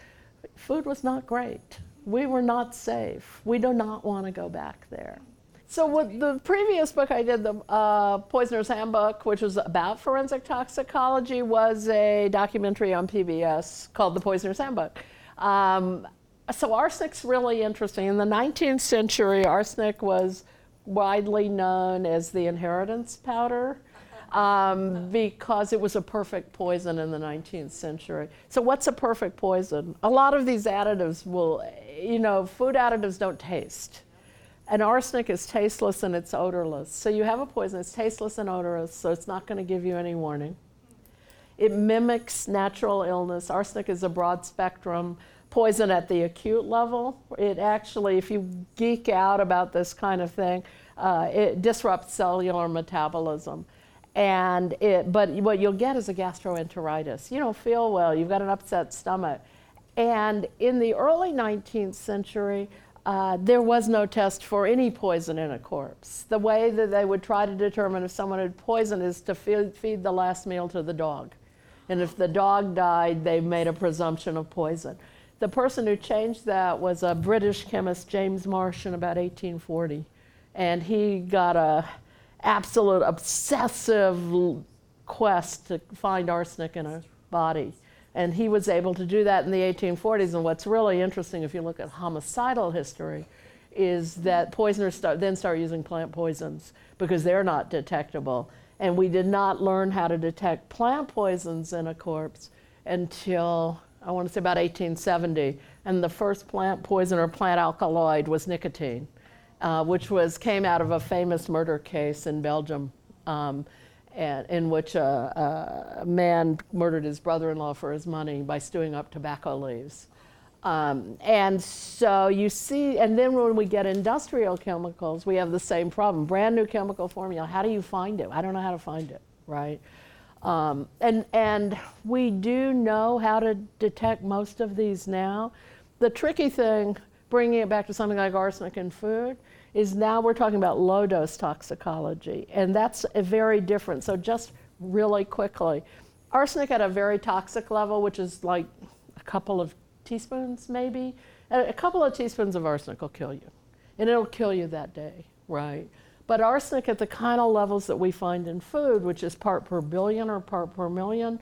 food was not great we were not safe. We do not want to go back there. So, with the previous book I did, the uh, Poisoner's Handbook, which was about forensic toxicology, was a documentary on PBS called The Poisoner's Handbook. Um, so, arsenic's really interesting. In the 19th century, arsenic was widely known as the inheritance powder um, because it was a perfect poison in the 19th century. So, what's a perfect poison? A lot of these additives will, you know, food additives don't taste. And arsenic is tasteless and it's odorless. So, you have a poison, it's tasteless and odorless, so it's not going to give you any warning. It mimics natural illness. Arsenic is a broad spectrum poison at the acute level. It actually, if you geek out about this kind of thing, uh, it disrupts cellular metabolism. And it, but what you'll get is a gastroenteritis. You don't feel well, you've got an upset stomach. And in the early 19th century, uh, there was no test for any poison in a corpse. The way that they would try to determine if someone had poison is to feed, feed the last meal to the dog. And if the dog died, they made a presumption of poison. The person who changed that was a British chemist, James Marsh, in about 1840. And he got a absolute obsessive quest to find arsenic in a body. And he was able to do that in the 1840s. And what's really interesting, if you look at homicidal history, is that poisoners start, then start using plant poisons because they're not detectable. And we did not learn how to detect plant poisons in a corpse until, I want to say about 1870. And the first plant poison or plant alkaloid was nicotine, uh, which was, came out of a famous murder case in Belgium. Um, and, in which a, a, man murdered his brother-in-law for his money by stewing up tobacco leaves. Um, and so you see, and then when we get industrial chemicals, we have the same problem. Brand new chemical formula. How do you find it? I don't know how to find it, right? Um, and and we do know how to detect most of these now. The tricky thing, bringing it back to something like arsenic in food, is now we're talking about low dose toxicology, and that's a very different. So, just really quickly, arsenic at a very toxic level, which is like a couple of teaspoons maybe, a couple of teaspoons of arsenic will kill you, and it'll kill you that day, right? But arsenic at the kind of levels that we find in food, which is part per billion or part per million,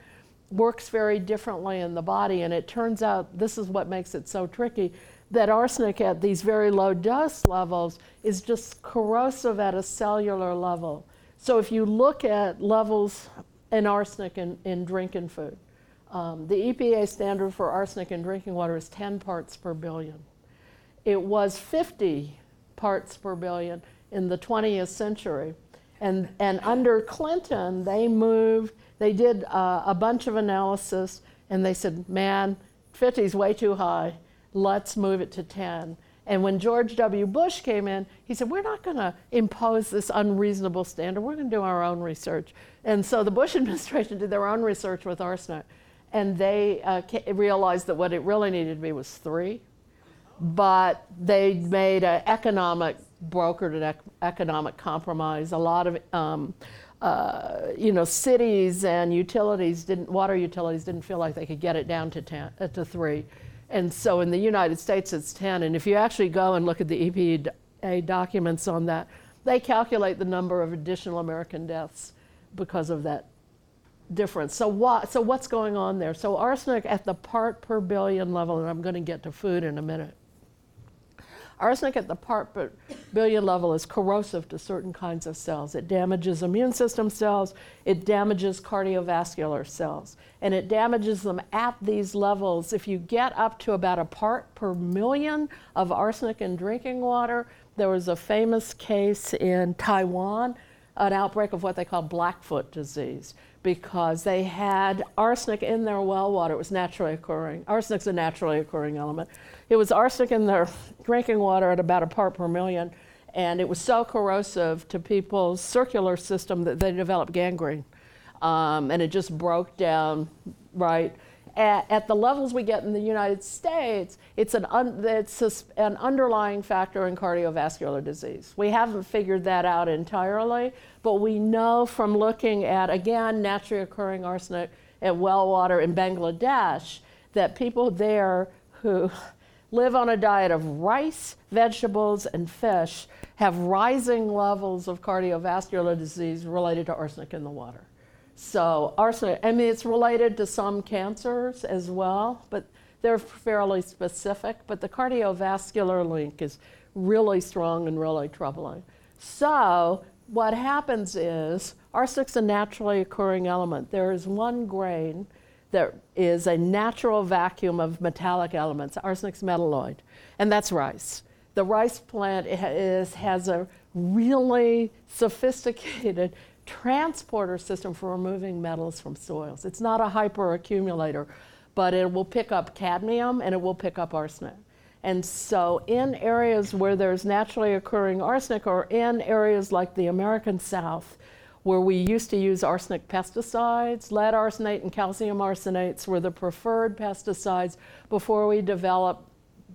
works very differently in the body. And it turns out this is what makes it so tricky that arsenic at these very low dose levels is just corrosive at a cellular level. So if you look at levels in arsenic in, in drinking food, um, the EPA standard for arsenic in drinking water is 10 parts per billion. It was 50 parts per billion in the 20th century. And, and under Clinton, they moved, they did uh, a bunch of analysis, and they said, man, 50 is way too high let's move it to 10. And when George W. Bush came in, he said, We're not going to impose this unreasonable standard. We're going to do our own research. And so the Bush administration did their own research with arsenic. And they uh, realized that what it really needed to be was three. But they made an economic, brokered an ec- economic compromise. A lot of um, uh, you know, cities and utilities didn't, water utilities didn't feel like they could get it down to, ten, uh, to three. And so in the United States, it's 10. And if you actually go and look at the EPA documents on that, they calculate the number of additional American deaths because of that difference. So, so what's going on there? So arsenic at the part per billion level, and I'm going to get to food in a minute. Arsenic at the part per billion level is corrosive to certain kinds of cells. It damages immune system cells, it damages cardiovascular cells, and it damages them at these levels. If you get up to about a part per million of arsenic in drinking water, there was a famous case in Taiwan, an outbreak of what they call Blackfoot disease because they had arsenic in their well water. It was naturally occurring. Arsenic's a naturally occurring element. It was arsenic in their drinking water at about a part per million, and it was so corrosive to people's circular system that they developed gangrene. Um, and it just broke down, right? At, at, the levels we get in the United States, it's, an, un, it's a, an underlying factor in cardiovascular disease. We haven't figured that out entirely, but we know from looking at, again, naturally occurring arsenic at well water in Bangladesh that people there who live on a diet of rice, vegetables, and fish have rising levels of cardiovascular disease related to arsenic in the water. So, arsenic, I mean, it's related to some cancers as well, but they're fairly specific. But the cardiovascular link is really strong and really troubling. So, what happens is arsenic's a naturally occurring element. There is one grain that is a natural vacuum of metallic elements. Arsenic's metalloid, and that's rice. The rice plant is, has a really sophisticated transporter system for removing metals from soils. It's not a hyperaccumulator, but it will pick up cadmium and it will pick up arsenic. And so, in areas where there's naturally occurring arsenic, or in areas like the American South, where we used to use arsenic pesticides, lead arsenate and calcium arsenates were the preferred pesticides before we developed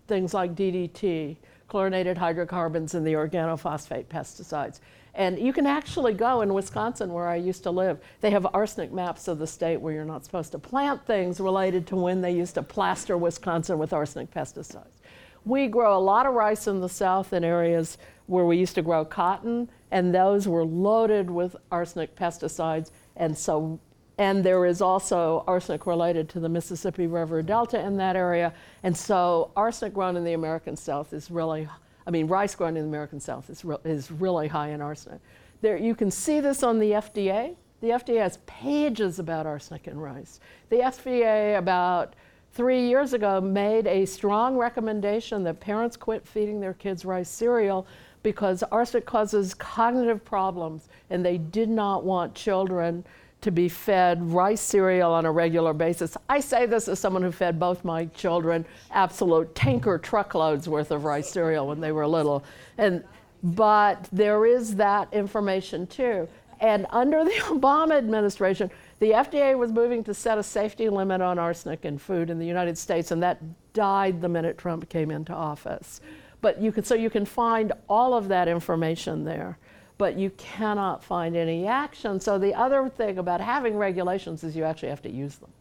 things like DDT, chlorinated hydrocarbons, and the organophosphate pesticides. And you can actually go in Wisconsin, where I used to live. They have arsenic maps of the state where you're not supposed to plant things related to when they used to plaster Wisconsin with arsenic pesticides. We grow a lot of rice in the south in areas where we used to grow cotton, and those were loaded with arsenic pesticides. And so, and there is also arsenic related to the Mississippi River Delta in that area. And so, arsenic grown in the American South is really I mean, rice grown in the American South is, re- is really high in arsenic. There, you can see this on the FDA. The FDA has pages about arsenic in rice. The FDA, about three years ago, made a strong recommendation that parents quit feeding their kids rice cereal because arsenic causes cognitive problems, and they did not want children to be fed rice cereal on a regular basis. I say this as someone who fed both my children absolute tanker truckloads worth of rice cereal when they were little. And but there is that information too. And under the Obama administration, the FDA was moving to set a safety limit on arsenic in food in the United States, and that died the minute Trump came into office. But you can, so you can find all of that information there but you cannot find any action. So the other thing about having regulations is you actually have to use them,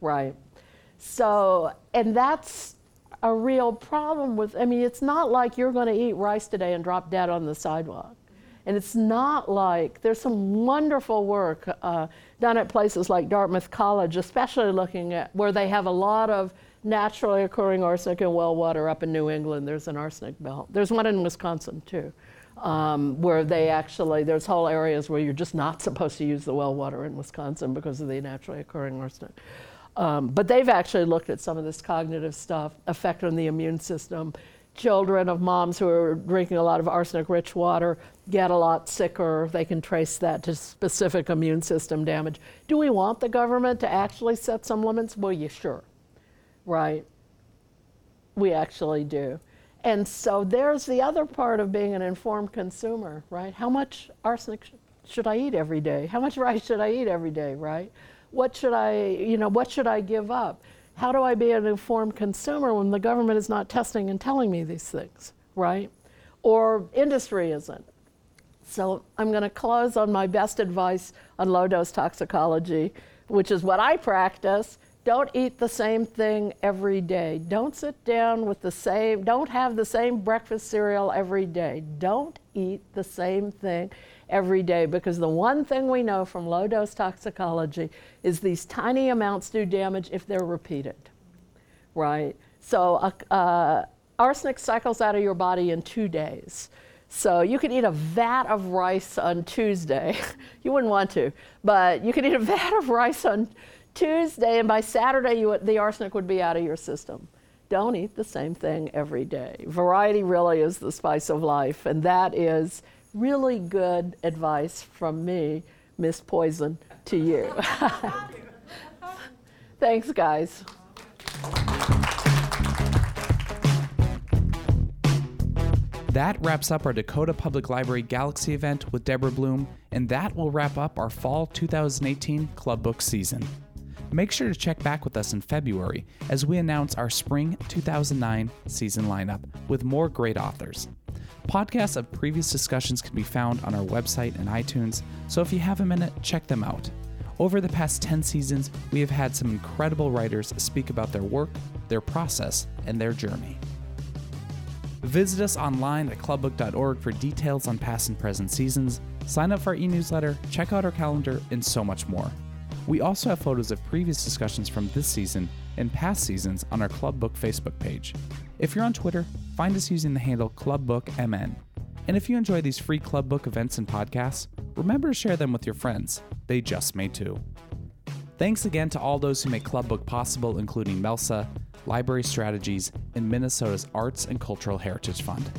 right? So, and that's a real problem with, I mean, it's not like you're going to eat rice today and drop dead on the sidewalk. And it's not like there's some wonderful work uh, done at places like Dartmouth College, especially looking at where they have a lot of naturally occurring arsenic in well water up in New England. There's an arsenic belt. There's one in Wisconsin too um, where they actually, there's whole areas where you're just not supposed to use the well water in Wisconsin because of the naturally occurring arsenic. Um, but they've actually looked at some of this cognitive stuff, effect on the immune system. Children of moms who are drinking a lot of arsenic rich water get a lot sicker. They can trace that to specific immune system damage. Do we want the government to actually set some limits? Well, you sure, right? We actually do. And so there's the other part of being an informed consumer, right? How much arsenic sh- should I eat every day? How much rice should I eat every day, right? What should I, you know, what should I give up? How do I be an informed consumer when the government is not testing and telling me these things, right? Or industry isn't. So I'm going to close on my best advice on low dose toxicology, which is what I practice don't eat the same thing every day. Don't sit down with the same, don't have the same breakfast cereal every day. Don't eat the same thing every day because the one thing we know from low dose toxicology is these tiny amounts do damage if they're repeated, right? So uh, uh, arsenic cycles out of your body in two days. So you could eat a vat of rice on Tuesday. you wouldn't want to, but you could eat a vat of rice on Tuesday, and by Saturday, you, the arsenic would be out of your system. Don't eat the same thing every day. Variety really is the spice of life, and that is really good advice from me, Miss Poison, to you. Thanks, guys. That wraps up our Dakota Public Library Galaxie event with Deborah Blum, and that will wrap up our fall 2018 Club Book season. Make sure to check back with us in February as we announce our spring 2009 season lineup with more great authors. Podcasts of previous discussions can be found on our website and iTunes, so if you have a minute, check them out. Over the past 10 seasons, we have had some incredible writers speak about their work, their process, and their journey. Visit us online at clubbook.org for details on past and present seasons, sign up for our e newsletter, check out our calendar, and so much more. We also have photos of previous discussions from this season and past seasons on our Club Book Facebook page. If you're on Twitter, find us using the handle ClubBookMN. And if you enjoy these free Club Book events and podcasts, remember to share them with your friends. They just may too. Thanks again to all those who make Club Book possible, including MELSA, Library Strategies, and Minnesota's Arts and Cultural Heritage Fund.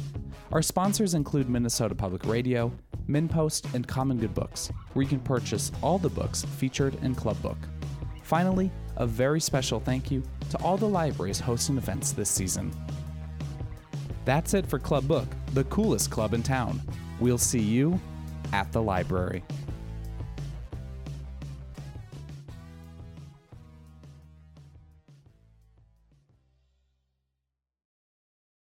Our sponsors include Minnesota Public Radio, MinnPost, and Common Good Books, where you can purchase all the books featured in Club Book. Finally, a very special thank you to all the libraries hosting events this season. That's it for Club Book, the coolest club in town. We'll see you at the library.